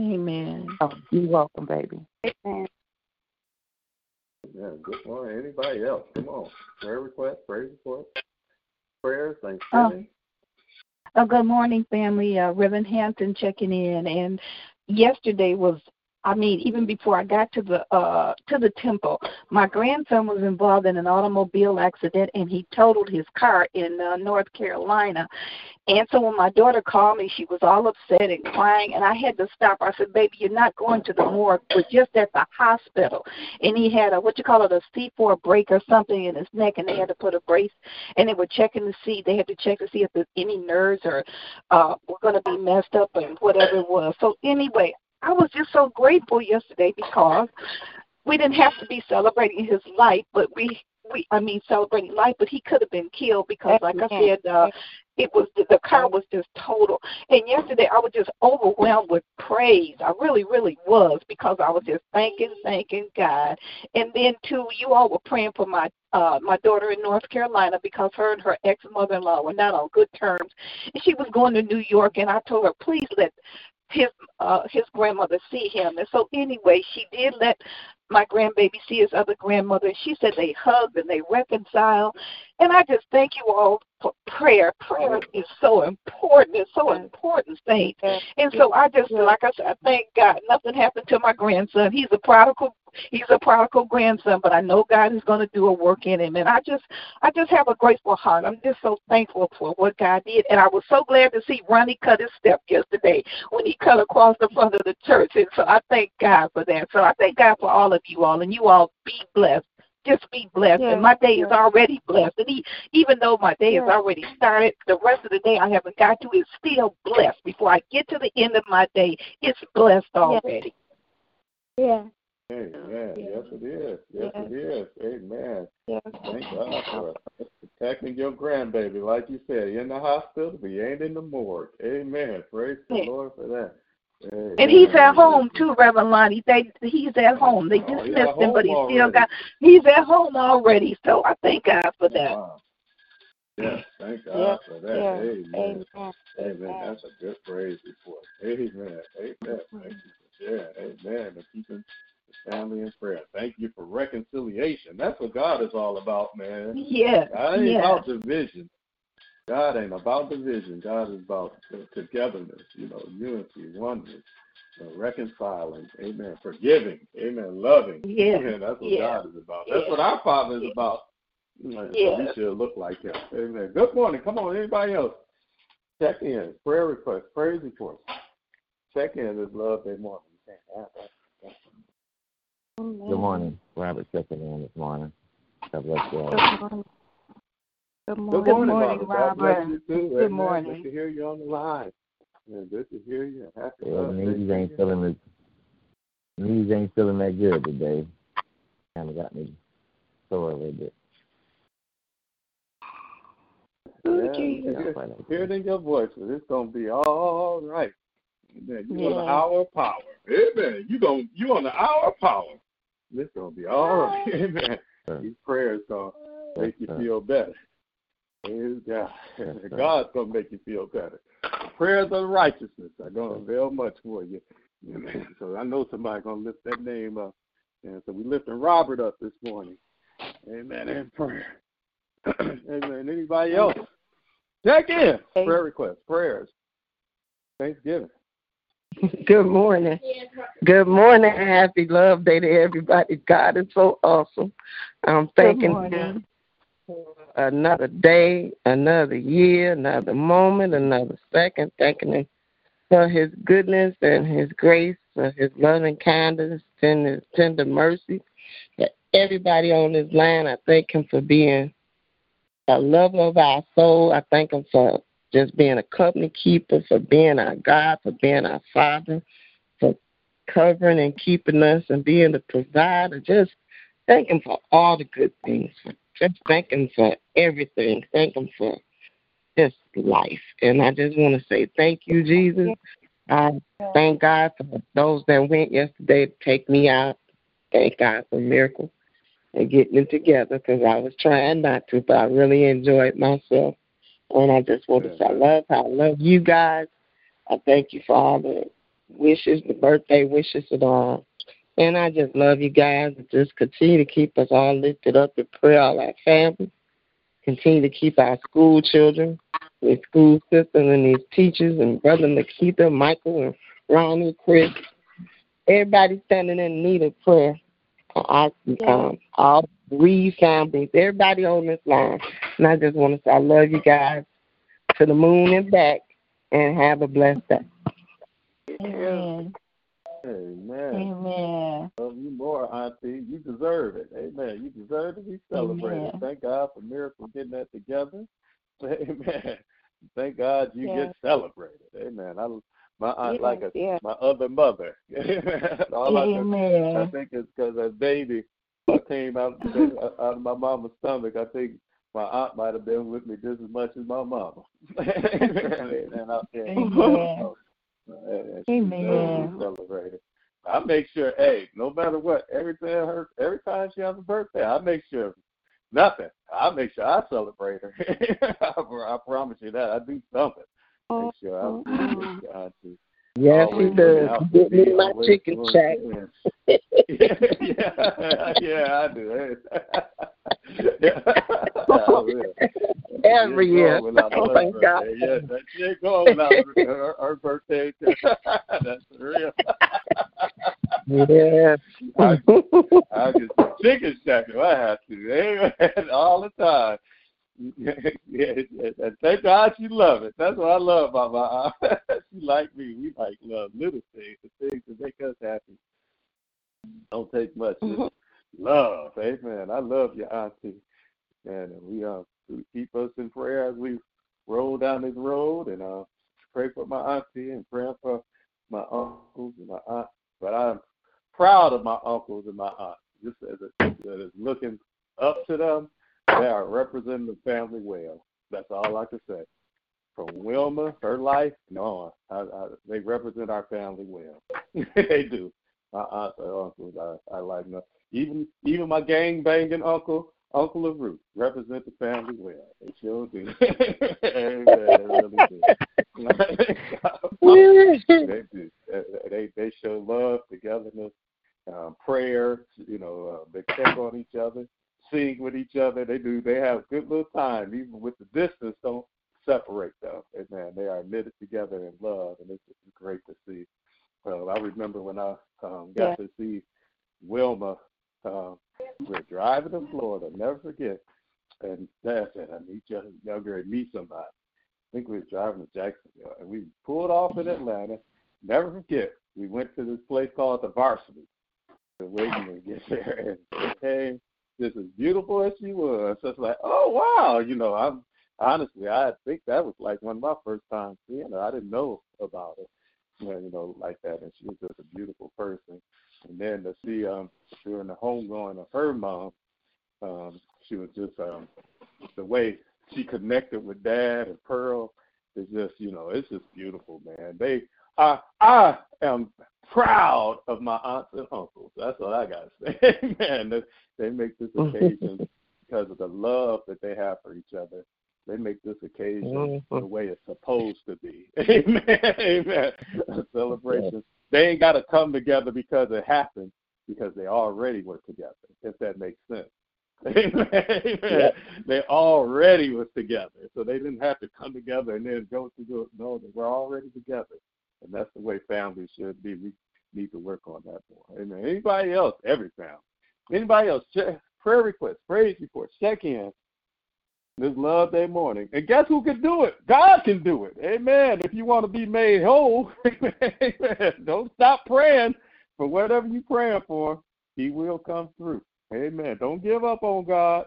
Amen. Oh, you're welcome, baby. Amen. Yeah, good morning. Anybody else? Come on. Prayer request, praise report, prayers, Thanksgiving. Oh, good morning, family. Uh, Reverend Hampton checking in, and yesterday was. I mean, even before I got to the uh to the temple, my grandson was involved in an automobile accident and he totaled his car in uh, North Carolina. And so when my daughter called me, she was all upset and crying, and I had to stop. I said, "Baby, you're not going to the morgue. We're just at the hospital." And he had a what you call it a C4 break or something in his neck, and they had to put a brace. And they were checking to see. They had to check to see if there's any nerves or uh were going to be messed up and whatever it was. So anyway, I was just so grateful yesterday because we didn't have to be celebrating his life, but we we I mean celebrating life, but he could have been killed because like I said, uh it was the car was just total. And yesterday I was just overwhelmed with praise. I really, really was because I was just thanking, thanking God. And then too, you all were praying for my uh my daughter in North Carolina because her and her ex mother in law were not on good terms. And she was going to New York and I told her, please let his uh his grandmother see him. And so anyway, she did let my grandbaby see his other grandmother. And she said they hugged and they reconciled. And I just thank you all for prayer. Prayer is so important. It's so important, saints. And so I just, like I said, I thank God. Nothing happened to my grandson. He's a prodigal he's a prodigal grandson, but I know God is going to do a work in him. And I just, I just have a grateful heart. I'm just so thankful for what God did. And I was so glad to see Ronnie cut his step yesterday when he cut across the front of the church. And so I thank God for that. So I thank God for all of you all. And you all be blessed just be blessed. Yes, and my day is already blessed. And he, even though my day Yes. has already started, the rest of the day I haven't got to is still blessed. Before I get to the end of my day, it's blessed already. Yeah. Amen. Yes, it is. Yes, Yes. it is. Amen. Yes. Thank God for protecting your grandbaby, like you said, in the hospital, but he ain't in the morgue. Amen. Praise the Lord for that. Amen. And he's at home too, Reverend Lonnie. They he's at home. They Oh, dismissed at him, but he home still got he's at home already. So I thank God for that. Wow. Yes, thank God Yes. for that. Yes. Amen. Amen. Amen. That's a good praise report. Amen. Amen. Thank you for sharing. Amen. And keeping the family in prayer. Thank you for reconciliation. That's what God is all about, man. Yeah. God ain't yes. about division. God ain't about division. God is about togetherness, you know, unity, oneness, you know, reconciling, amen, forgiving, amen, loving. Yeah. Amen. That's what Yeah. God is about. That's Yeah. what our Father is Yeah. about. Amen. So we should look like him. Amen. Good morning. Come on, anybody else? Check in. Prayer request, praise report. Check in this love day morning. Good morning. Robert checking in this morning. God bless you all. Good morning. Good morning. Good morning, morning, Robert. God bless you too. Good uh, morning. Good to hear you on the line. Yeah, good to hear you. Happy Yeah, love knees ain't feeling as knees ain't feeling that good today. Kinda got me sore a little bit. Ooh, Yeah, Jesus. Not Hear it in your voice, it's gonna be all right. Amen. You on the hour of power. Amen. You going you on the hour of power. It's gonna be all right. Amen. These prayers gonna make you feel better. Praise God. God's gonna make you feel better. Prayers of righteousness are gonna avail much for you. Amen. So I know somebody's gonna lift that name up. And so we lifting Robert up this morning. Amen. In prayer. Amen. Anybody else? Check in. Prayer requests, prayers. Thanksgiving. Good morning. Good morning. Happy Love Day to everybody. God is so awesome. I'm thanking. Him for another day, another year, another moment, another second. Thanking Him for His goodness and His grace, for His loving kindness and His tender mercy. For everybody on this line, I thank Him for being a lover of our soul. I thank Him for just being a company keeper, for being our God, for being our Father, covering and keeping us and being the provider. Just thank Him for all the good things. Just thank Him for everything. Thank Him for just life. And I just want to say thank you, Jesus. I thank God for those that went yesterday to take me out. Thank God for miracles and getting it together because I was trying not to, but I really enjoyed myself. And I just want to say I love how I love you guys. I thank you for all the wishes, the birthday wishes and all. And I just love you guys. Just continue to keep us all lifted up in prayer, all our family. Continue to keep our school children, the school system and these teachers and Brother Nikita, Michael and Ronnie, Chris. Everybody standing in need of prayer. I, um, all three families, everybody on this line. And I just want to say I love you guys to the moon and back and have a blessed day. Amen. Amen. Amen. Love you more, Auntie. You deserve it. Amen. You deserve to be celebrated. Amen. Thank God for Miracle getting that together. Amen. Thank God you Yes. get celebrated. Amen. I, my aunt Yes, like a, yes. my other mother. Amen. All I, I think it's because as baby, I came out, out of my mama's stomach. I think my aunt might have been with me just as much as my mama. Amen. And I can't. Amen. And she Amen. deserves to be celebrated. I make sure, hey, no matter what, every time her, every time she has a birthday, I make sure nothing. I make sure I celebrate her. I, I promise you that. I do something. Make sure I appreciate you, Auntie. Yes, he does. looking out for Get me me, my chicken doing shack. Yeah, yeah, I do. yeah. Every year. Oh, thank God. Yeah, that she ain't going without her, her, birthday. That's real. Yes. I, I just chicken shack if I have to. Amen. All the time. yeah, And thank God she love it. That's what I love about my aunt. she like me. We like love little things, the things that make us happy. Don't take much. Just love. Amen. I love your auntie. And we uh keep us in prayer as we roll down this road and uh pray for my auntie and pray for my uncles and my aunt. But I'm proud of my uncles and my aunt. Just as a, as looking up to them, they are representing the family well. That's all I can say. From Wilma, her life, no, I, I, they represent our family well. they do. My aunts and uncles, I, I like them. Even even my gang banging uncle, Uncle of Ruth, represent the family well. They sure do. they really do. they do. They they show love, togetherness, um, prayer. You know, uh, they check on each other, sing with each other. They do. They have a good little time, even with the distance. Don't separate them. And man, they are knitted together in love, and it's just great to see. Well, I remember when I um, got yeah. to see Wilma. Um, we're driving to Florida. Never forget. And Dad said, "I need you. Y'all meet somebody." I think we were driving to Jacksonville, and we pulled off in Atlanta. Never forget, we went to this place called the Varsity. We were waiting to get there, and came just as beautiful as she was. So it's like, oh wow, you know, I'm honestly, I think that was like one of my first times seeing her. I didn't know about her, you know, like that, and she was just a beautiful person. And then to see um during the homegoing of her mom, um, she was just um the way she connected with dad and Pearl is just, you know, it's just beautiful, man. They I I am proud of my aunts and uncles. That's what I gotta say. man, they, they make this occasion because of the love that they have for each other. They make this occasion mm-hmm. the way it's supposed to be. Amen. Amen. A celebration. They ain't gotta come together because it happened, because they already were together, if that makes sense. Amen. Yeah. They already was together, so they didn't have to come together and then go to do it. No, they were already together, and that's the way families should be. We need to work on that more. Amen. Anybody else? Every family. Anybody else? Prayer requests, praise reports, check in. This Love Day morning, and guess who can do it? God can do it. Amen. If you want to be made whole, amen. Don't stop praying for whatever you're praying for. He will come through. Amen. Don't give up on God.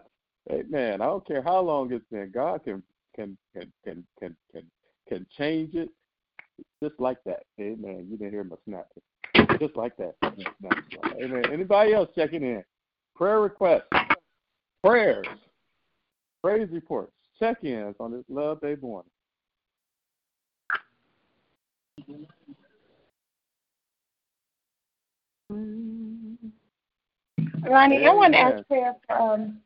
Amen. I don't care how long it's been. God can can can can can can, can change it just like that. Amen. You didn't hear my snap. Just like that. Amen. Anybody else checking in? Prayer requests, prayers, praise reports, check-ins on this Love Day morning. Ronnie, I want to ask prayer for um,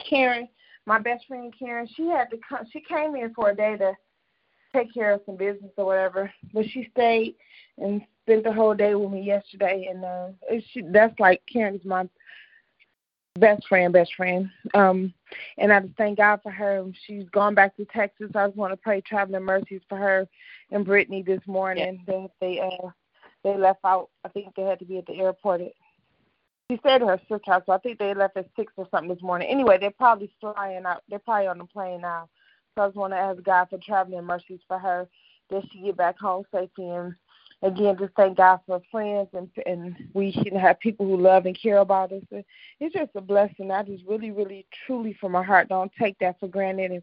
Karen, my best friend Karen. She had to come. She came in for a day to take care of some business or whatever, but she stayed and spent the whole day with me yesterday. And uh, she, that's like Karen's my best friend, best friend. Um, and I just thank God for her. She's gone back to Texas. I just want to pray traveling mercies for her and Brittany this morning. Yeah. They they uh they left out. I think they had to be at the airport at she said her sister house, so I think they left at six or something this morning. Anyway, they're probably flying out. They're probably on the plane now. So I just want to ask God for traveling mercies for her that she get back home safely. And again, just thank God for friends and and we should have people who love and care about us. It's just a blessing. I just really, really, truly, from my heart, don't take that for granted. And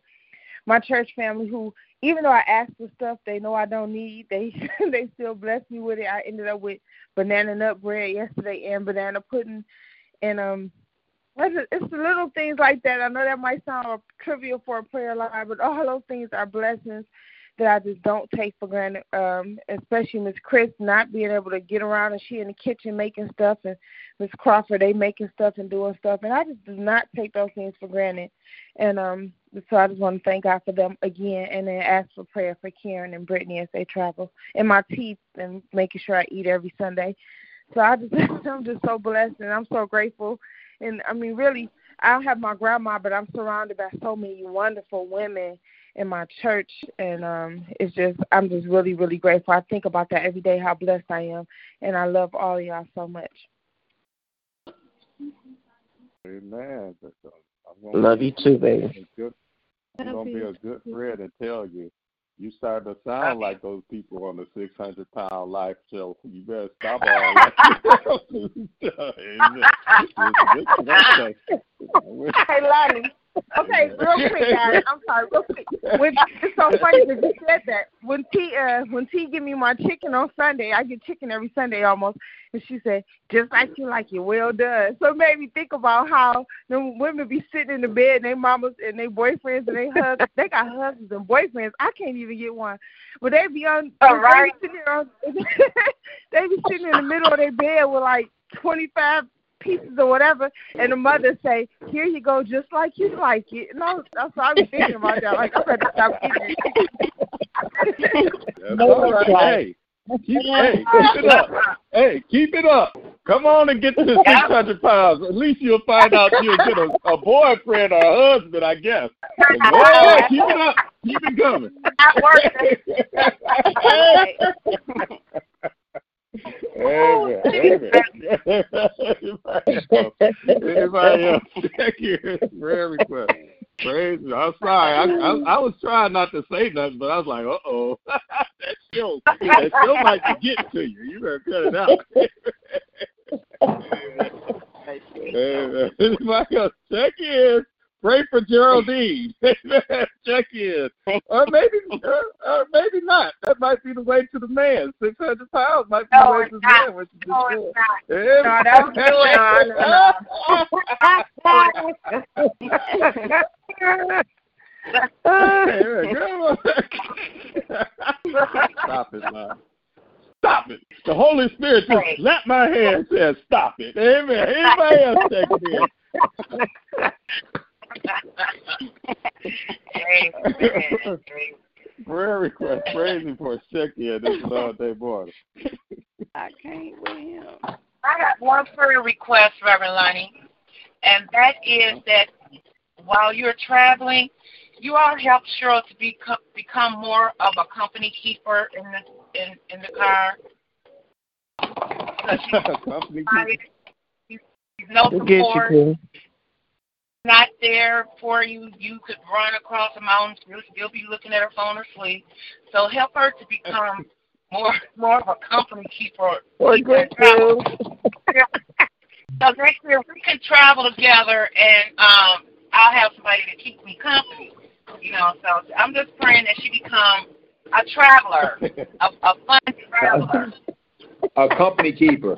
my church family, who even though I ask for stuff they know I don't need, they they still bless me with it. I ended up with banana nut bread yesterday and banana pudding, and um, it's the little things like that. I know that might sound trivial for a prayer line, but all those things are blessings that I just don't take for granted. Um, especially Miss Chris not being able to get around and she in the kitchen making stuff and Miss Crawford they making stuff and doing stuff and I just do not take those things for granted. And um so I just want to thank God for them again and then ask for prayer for Karen and Brittany as they travel. And my teeth and making sure I eat every Sunday. So I just I'm just so blessed and I'm so grateful. And I mean really I have my grandma but I'm surrounded by so many wonderful women in my church, and um, it's just I'm just really really grateful. I think about that every day, how blessed I am, and I love all of y'all so much. Amen. Love you too, baby. Good, I'm gonna be a good friend and tell you. You starting to sound like those people on the six hundred pound life show. You better stop all that. Amen. Hey, Lonnie. Okay, real quick, guys. I'm sorry, real quick. When, it's so funny that you said that. When T uh when T give me my chicken on Sunday, I get chicken every Sunday almost, and she said, "Just like you like it, well done." So it made me think about how the women be sitting in the bed, and they mamas and they boyfriends and they hug. They got husbands and boyfriends. I can't even get one, but they be on. All right. They be sitting, there on, they be sitting in the middle of their bed with like twenty five pieces or whatever, and the mother say, "Here you go, just like you like it." No, that's what I was thinking about that. Like I better stop eating it. That's all right. Hey, keep, hey, keep it up. Hey, keep it up. Come on and get to the six hundred pounds. At least you'll find out you'll get a, a boyfriend or a husband, I guess. Yeah, keep it up. Keep it coming. Amen. Amen. Anybody else? Check your prayer request. Praise. I'm sorry. I, I I was trying not to say nothing, but I was like, uh oh. that show that show might be getting to you. You better cut it out. Amen. Anybody else? Check in. Pray for Geraldine. Check in. Or maybe or, or maybe not. That might be the way to the man. Six hundred pounds might be No, the way to the not. man. Which is No, good. it's not. Yeah. No, that's Stop it, man. Stop it. The Holy Spirit just slapped my hand and said, Stop it. Amen. Anybody else take it in? Prayer request. Praise him for a check in this Lord they morning. I can't with him. I got one prayer request, Reverend Lonnie, and that is that while you're traveling, you all help Cheryl to become become more of a company keeper in the in in the car. Because she's Company tired. She's she's no We'll get you, support, Queen. Not there for you. You could run across the mountains. You'll still be looking at her phone or sleep. So help her to become more more of a company keeper. We're keeper and good, travel. So next year we can travel together, and um, I'll have somebody to keep me company. You know, so I'm just praying that she become a traveler, a, a fun traveler. A company keeper.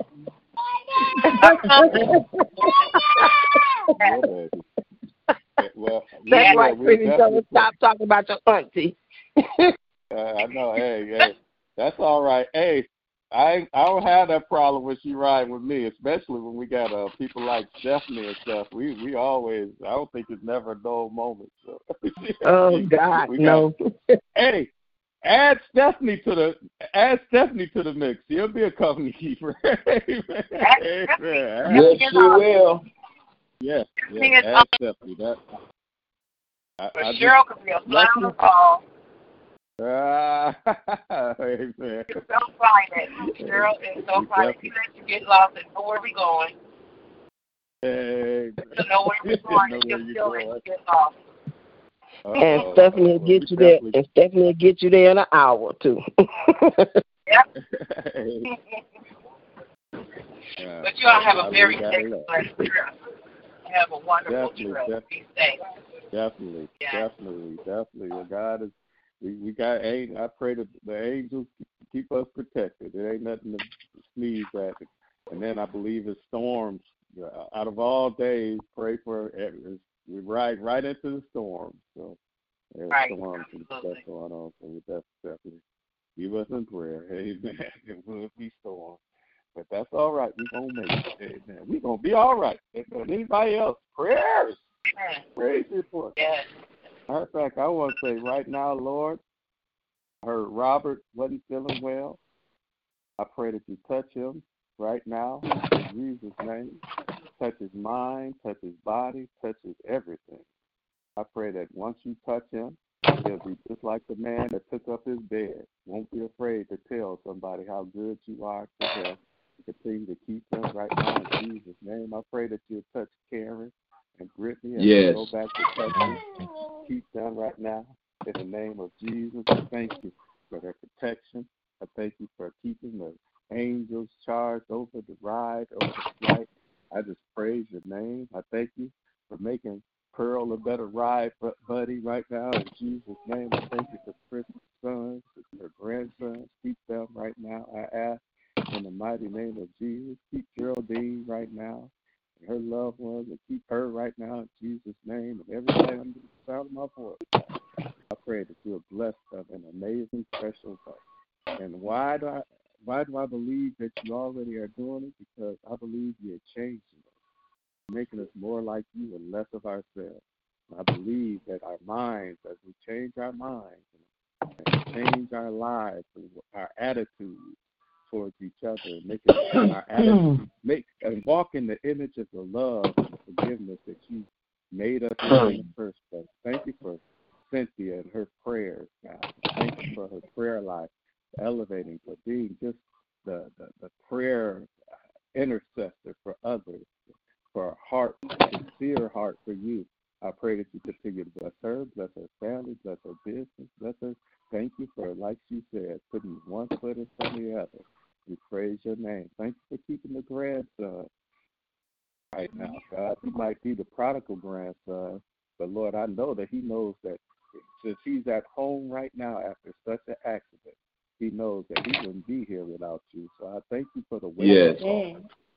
A company. Yeah, baby. Well, That's yeah, why we'll definitely stop talking about your auntie. Uh, I know. Hey, hey, that's all right. Hey, I I don't have that problem when she riding with me, especially when we got uh people like Stephanie and stuff. We we always. I don't think it's never a dull moment. So. Oh God, We got- no. hey, add Stephanie to the add Stephanie to the mix. She'll be a company keeper. Amen. Amen. Yes, she will. Yes, Stephanie yes, is add Stephanie. That. I, But I just- Cheryl could be a fly on the wall. Ah, amen. You're so private. Cheryl is so private. She lets you get lost and know where we're going. Hey. To know where we're going, and Know where she'll you're still let you get lost. And Uh-oh. Stephanie will get you there. And Stephanie will get you there in an hour or two. Yeah. But you all have a I very really safe gotta blessed trip. Have a wonderful Definitely, trip. definitely. Definitely, Yeah. definitely, definitely. Well, God is. We we got. I pray that the angels keep us protected. There ain't nothing to sneeze at. And then I believe it's storms. Uh, Out of all days, pray for. it. We ride right into the storm. So there's Right, storms and stuff going on. So we definitely keep us in prayer. Amen. It will be storm. But that's all right. We're gonna make it. Amen. We're gonna be all right. There's anybody else, prayers. Amen. Praise report. Yes. Matter of fact, I want to say right now, Lord, heard Robert wasn't feeling well. I pray that you touch him right now in Jesus' name. Touch his mind, touch his body, touch his everything. I pray that once you touch him, He'll be just like the man that took up his bed. Won't be afraid to tell somebody how good you are to them. Continue to keep them right now in Jesus' name. I pray that you'll touch Karen and Brittany and Yes. go back to Texas. Keep them right now in the name of Jesus. I thank you for their protection. I thank you for keeping the angels charged over the ride, over the flight. I just praise your name. I thank you for making Pearl a better ride buddy right now in Jesus' name. I thank you for Chris' sons, her grandsons. Keep them right now. I ask in the mighty name of Jesus. Keep Geraldine right now and her loved ones and keep her right now in Jesus' name and everybody under the sound of my voice. I pray that you're blessed in an amazing, special way. And why do I why do I believe that you already are doing it? Because I believe you're changing us, making us more like you and less of ourselves. And I believe that our minds, as we change our minds and change our lives and our attitudes towards each other and make our attitude make and walk in the image of the love and forgiveness that you made us in the first place. Thank you for Cynthia and her prayers, God. Thank you for her prayer life, elevating, for being just the, the, the prayer intercessor for others, for a heart, sincere heart for you. I pray that you continue to bless her, bless her family, bless her business, bless her. Thank you for, like she said, putting one foot in front of the other. We praise your name. Thank you for keeping the grandson right now, God. He might be the prodigal grandson, but Lord, I know that he knows that since he's at home right now after such an accident, he knows that he wouldn't be here without you. So I thank you for the wake Yes.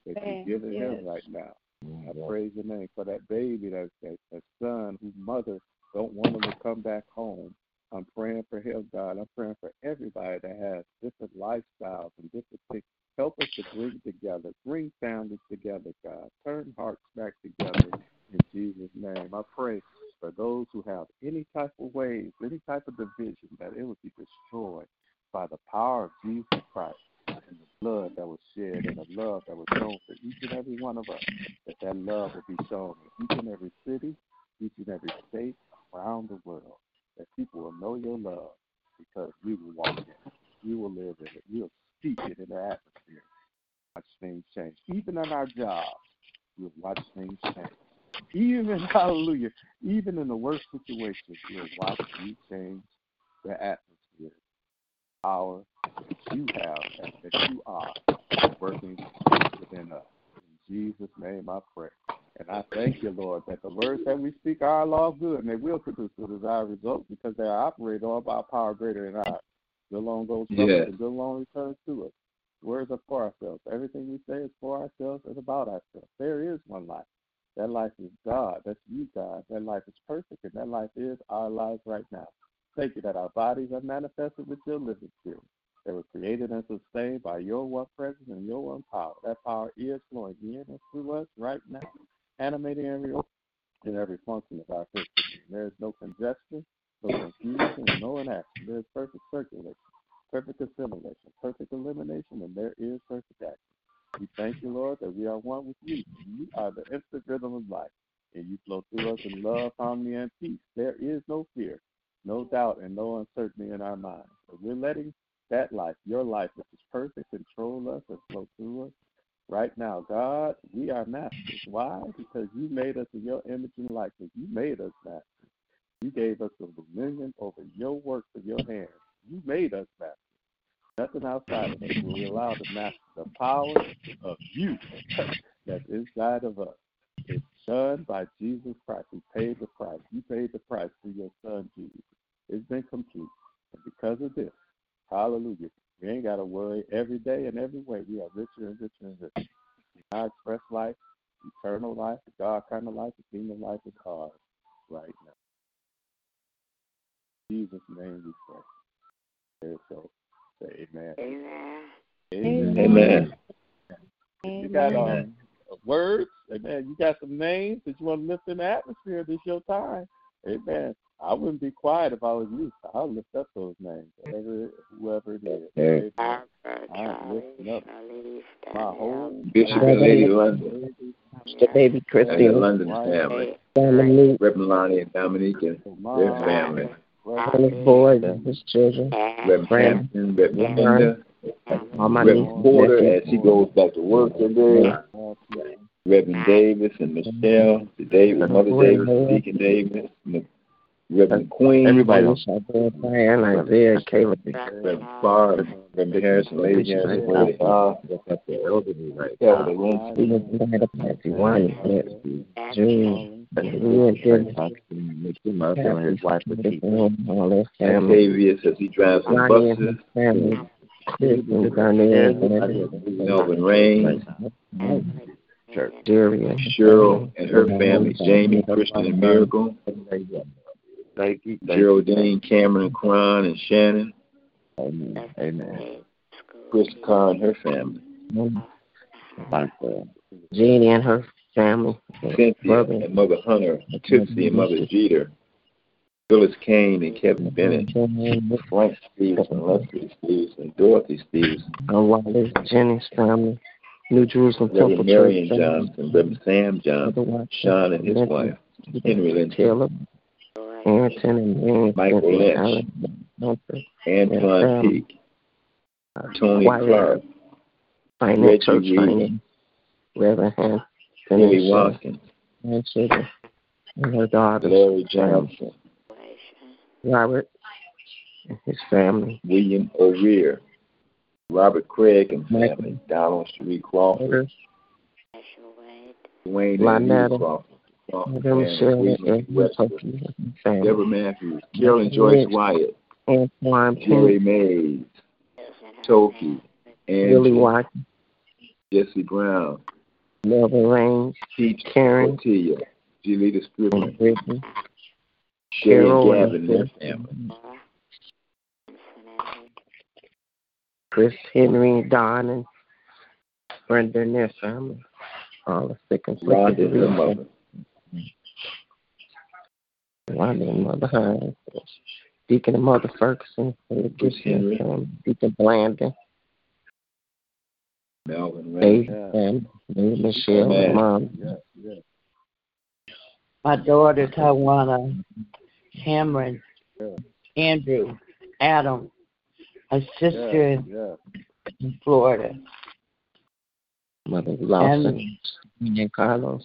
that you're giving Yes. him right now. Mm-hmm. I praise your name for that baby, that, that, that son whose mother don't want him to come back home. I'm praying for him, God. I'm praying for everybody that has different lifestyles and different things. Help us to bring together, bring families together, God. Turn hearts back together in Jesus' name. I pray for those who have any type of ways, any type of division, that it would be destroyed by the power of Jesus Christ and the blood that was shed and the love that was shown for each and every one of us, that that love will be shown in each and every city, each and every state around the world, that people will know your love because we will walk in it, we will live in it, we'll speak it in the atmosphere. Watch things change. Even in our jobs, we'll watch things change. Even, hallelujah, even in the worst situations, we'll watch you change the atmosphere power that you have that you are working within us. In Jesus' name I pray. And I thank you, Lord, that the words that we speak are law of good and they will produce the desired results because they are operated all by a power greater than ours. Good long goes from Yes. us and good long returns to us. Words are for ourselves. Everything we say is for ourselves and about ourselves. There is one life. That life is God. That's you, God. That life is perfect, and that life is our life right now. Thank you that our bodies are manifested with your living spirit. They were created and sustained by your one presence and your one power. That power is flowing in and through us right now, animating every in every function of our system. There is no congestion, no confusion, and no inaction. There is perfect circulation, perfect assimilation, perfect elimination, and there is perfect action. We thank you, Lord, that we are one with you. You are the instant rhythm of life, and you flow through us in love, harmony, and peace. There is no fear, no doubt, and no uncertainty in our minds. So we're letting that life, your life, which is perfect, control us and flow through us. Right now, God, we are masters. Why? Because you made us in your image and likeness. You made us masters. You gave us the dominion over your works of your hands. You made us masters. Nothing outside of us will allow to master the power of you that's inside of us. It's done by Jesus Christ. He paid the price. You paid the price through your son, Jesus. It's been complete. And because of this, hallelujah, we ain't got to worry every day and every way. We are richer and richer and richer. Our express life, eternal life, God kind of life, the kingdom life is ours right now. In Jesus' name we pray. And so, say amen. Amen. Amen. Amen. You got um words, amen. You got some names that you want to lift in the atmosphere. This your time, amen. I wouldn't be quiet if I was you. I'll lift up those names, whatever, whoever it is. Yeah. Amen. I'm lifting up my whole Bishop and Lady London, Mr. Baby and the London family, Dominique, Reverend Lonnie and Dominique and their family, Reverend Boyd and his children. Reverend Friends. Hampton, Reverend Linda, All my Reverend nieces, Porter as she goes back to work today. Reverend Davis and Michelle, the Davis, Mother Davis, Deacon Davis, M- Reverend Queen, Everybody else. Out there, Diane, Isaiah, Caleb, Reverend Clark, Reverend Harrison, Lady Harrison, Brother Bob, the elderly right Elder Lynch, Stephen Snyder, Patsy Wine, Nancy, June, Ian Dennis, Mickey Mouse and his wife to keep all their family. Octavius as he drives the Lonnie and buses, his family. Chris and Garnett, Melvin Rain, church. Darian, Cheryl and her family, Jamie, Christian and Miracle, Thank you. Thank you. Geraldine, Cameron, Cron, and Shannon, Amen. Amen. Chris Carr and her family, mm-hmm. Martha. Uh, Jeannie and her family. Cynthia Brother. and Mother Hunter, mm-hmm. Tipsy and Mother Jeter, Phyllis Kane and Kevin mm-hmm. Bennett, Frank Stevens and Leslie Stevens and Dorothy Stevens, And Wallace, Jenny's family. New Jerusalem Temple Reverend Marion Church. Johnson, Reverend Sam Johnson, Sean and his Linton, wife, Henry Lynch, Taylor, Anton and Michael Lynch. Humphrey, Antoine Peak, Tony Clark, Finance Reggie Church. Finance, Reverend Hanson, Billy and Watkins, grandchildren, and her daughter, Larry um, Johnson, Robert, and his family, William O'Rear, Robert Craig and family, Donald Street Crawford, Dwayne and Lynetta, Lee Crawford, Crawford Reverend family, Michelle, William and Webster, Sophie, and Deborah Matthews, Carolyn Joyce Wyatt, Antoine Jerry Mays, Toki, Angie, Watkins, Jesse Brown, Melvin Raines, Peach Karen, Portilla, Julita Scribbner, and Brittany, Sherry Gavin and Chris, Henry, Don, and Brenda family. All the sick and Rhonda afflicted and her bereaved. mother, Rhonda and Mother Hines, Deacon and Mother Ferguson, for the Chris Gibson Deacon Blandon, Melvin Dave Ray, and Michelle, Amen. Mom, Yeah, yeah. My daughter, Tawana, Cameron, Yeah. Andrew, Adam, my sister Yeah, yeah. in Florida. Mother Lawson, and Carlos,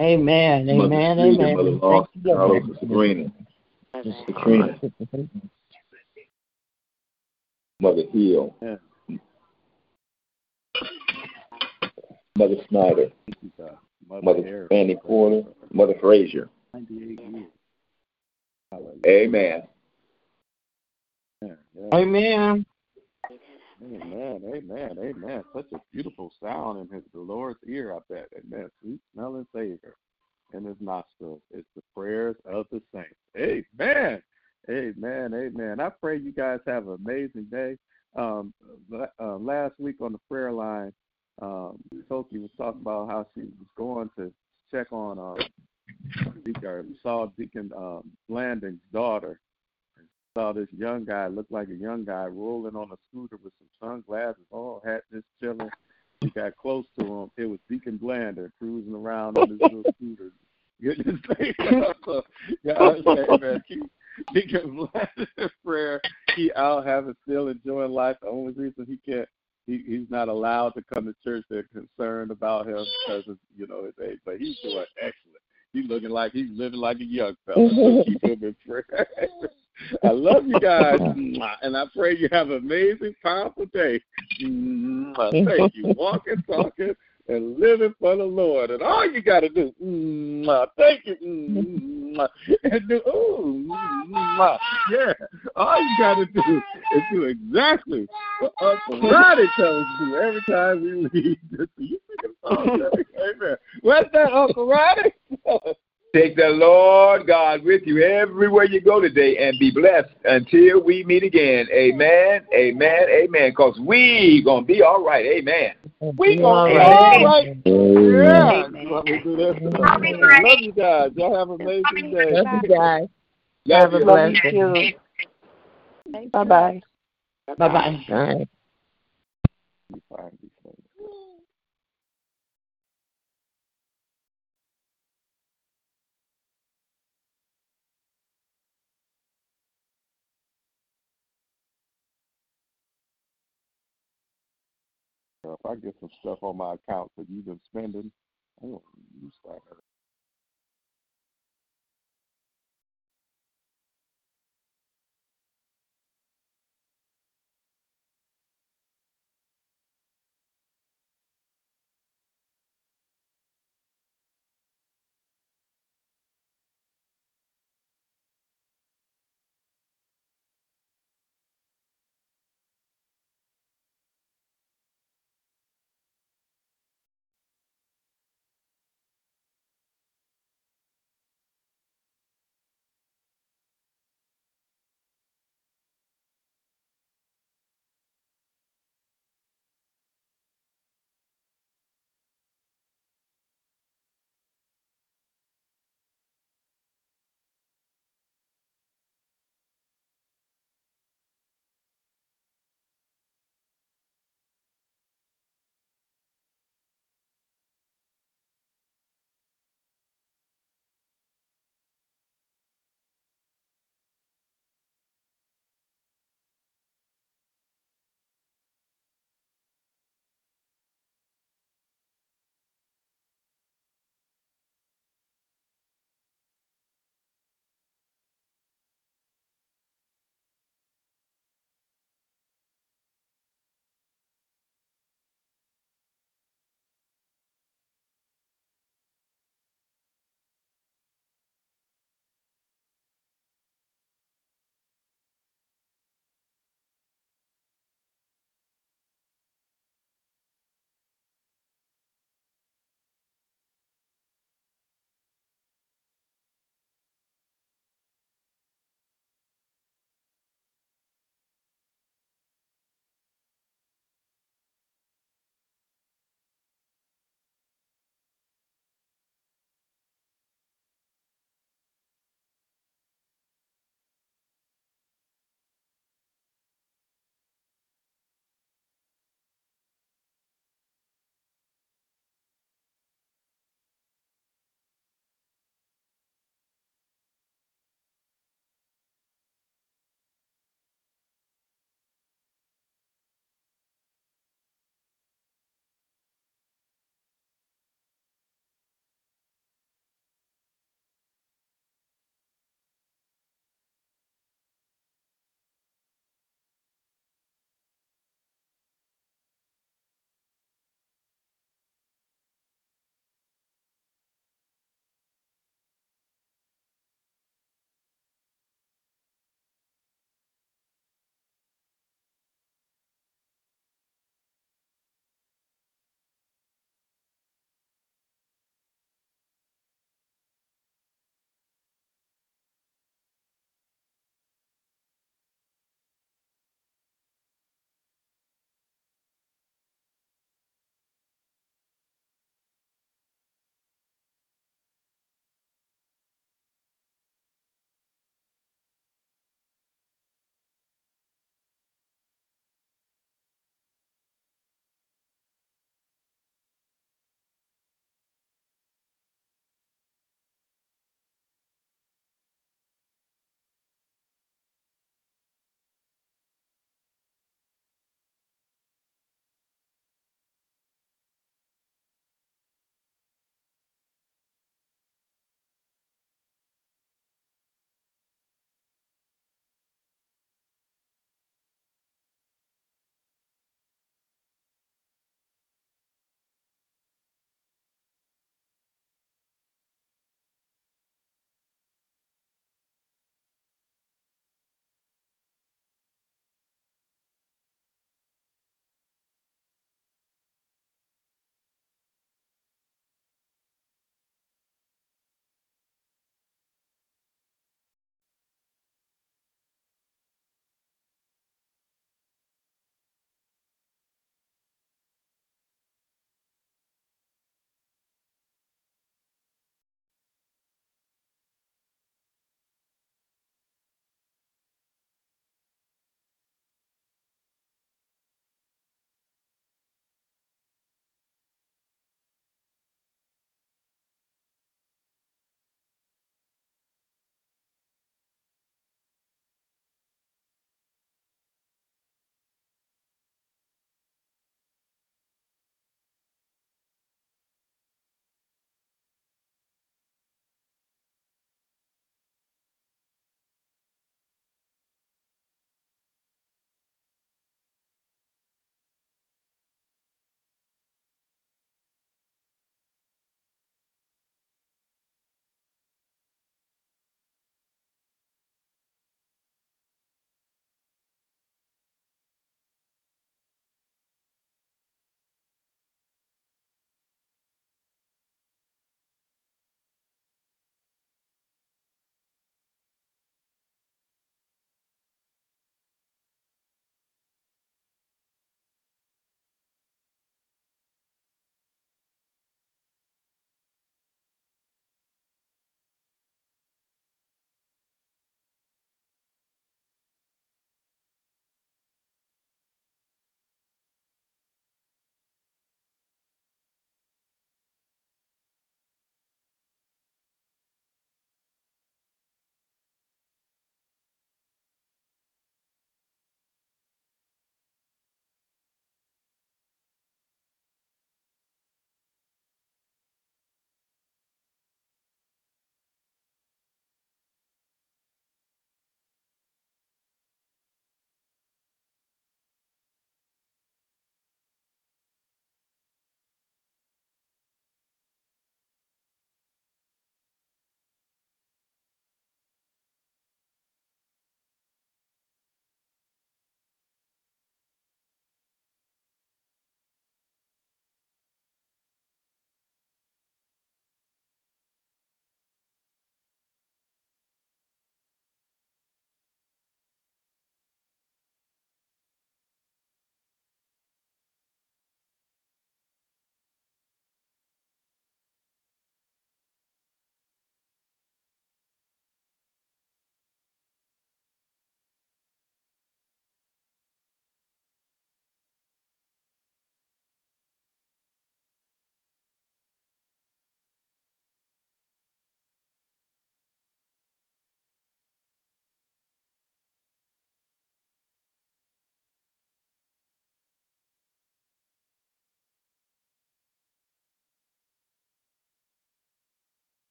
Amen, Mother amen, amen. Mother Thank Lawson, you, Lord. Carlos and Sabrina, Katrina, Mother Hill, Yeah. Mother Snyder, Thank you, God. Mother, Mother Fanny Porter, Mother Frazier. 98 years. Hallelujah. Amen. Amen. Amen, amen, amen. Such a beautiful sound in his the Lord's ear, I bet. Amen. Sweet smelling savor in his nostrils. It's the prayers of the saints. Amen. Amen. Amen. I pray you guys have an amazing day. Um, uh, last week on the prayer line, um, Toki was talking about how she was going to check on um, Deacon, saw Deacon um, Blanding's daughter saw this young guy, looked like a young guy, rolling on a scooter with some sunglasses, all hat just chilling. He got close to him. It was Deacon Blander cruising around on his little scooter, face up. So, God, say, man, keep Deacon Blander prayer. He out having, still enjoying life. The only reason he can't, he, he's not allowed to come to church. They're concerned about him because of, you know, his age. But he's doing excellent. He's looking like he's living like a young fella. So keep him in prayer. I love you guys, and I pray you have an amazing, powerful day. Thank you. Walking, talking, and living for the Lord. And all you got to do, thank you, and do, ooh, yeah. All you got to do is do exactly what Uncle Roddy tells do every time we read this. You sing a song, Amen. Where's that, Uncle Roddy? Take the Lord God with you everywhere you go today and be blessed until we meet again. Amen, amen, amen. Because we going to be all right. Amen. We gonna be all right. Yeah. Let me do this. Love you guys. Y'all have an amazing day. Love you guys. Love Have a you. blessed you day. too. Bye bye. Bye bye. If I get some stuff on my account that you've been spending,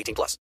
18 plus.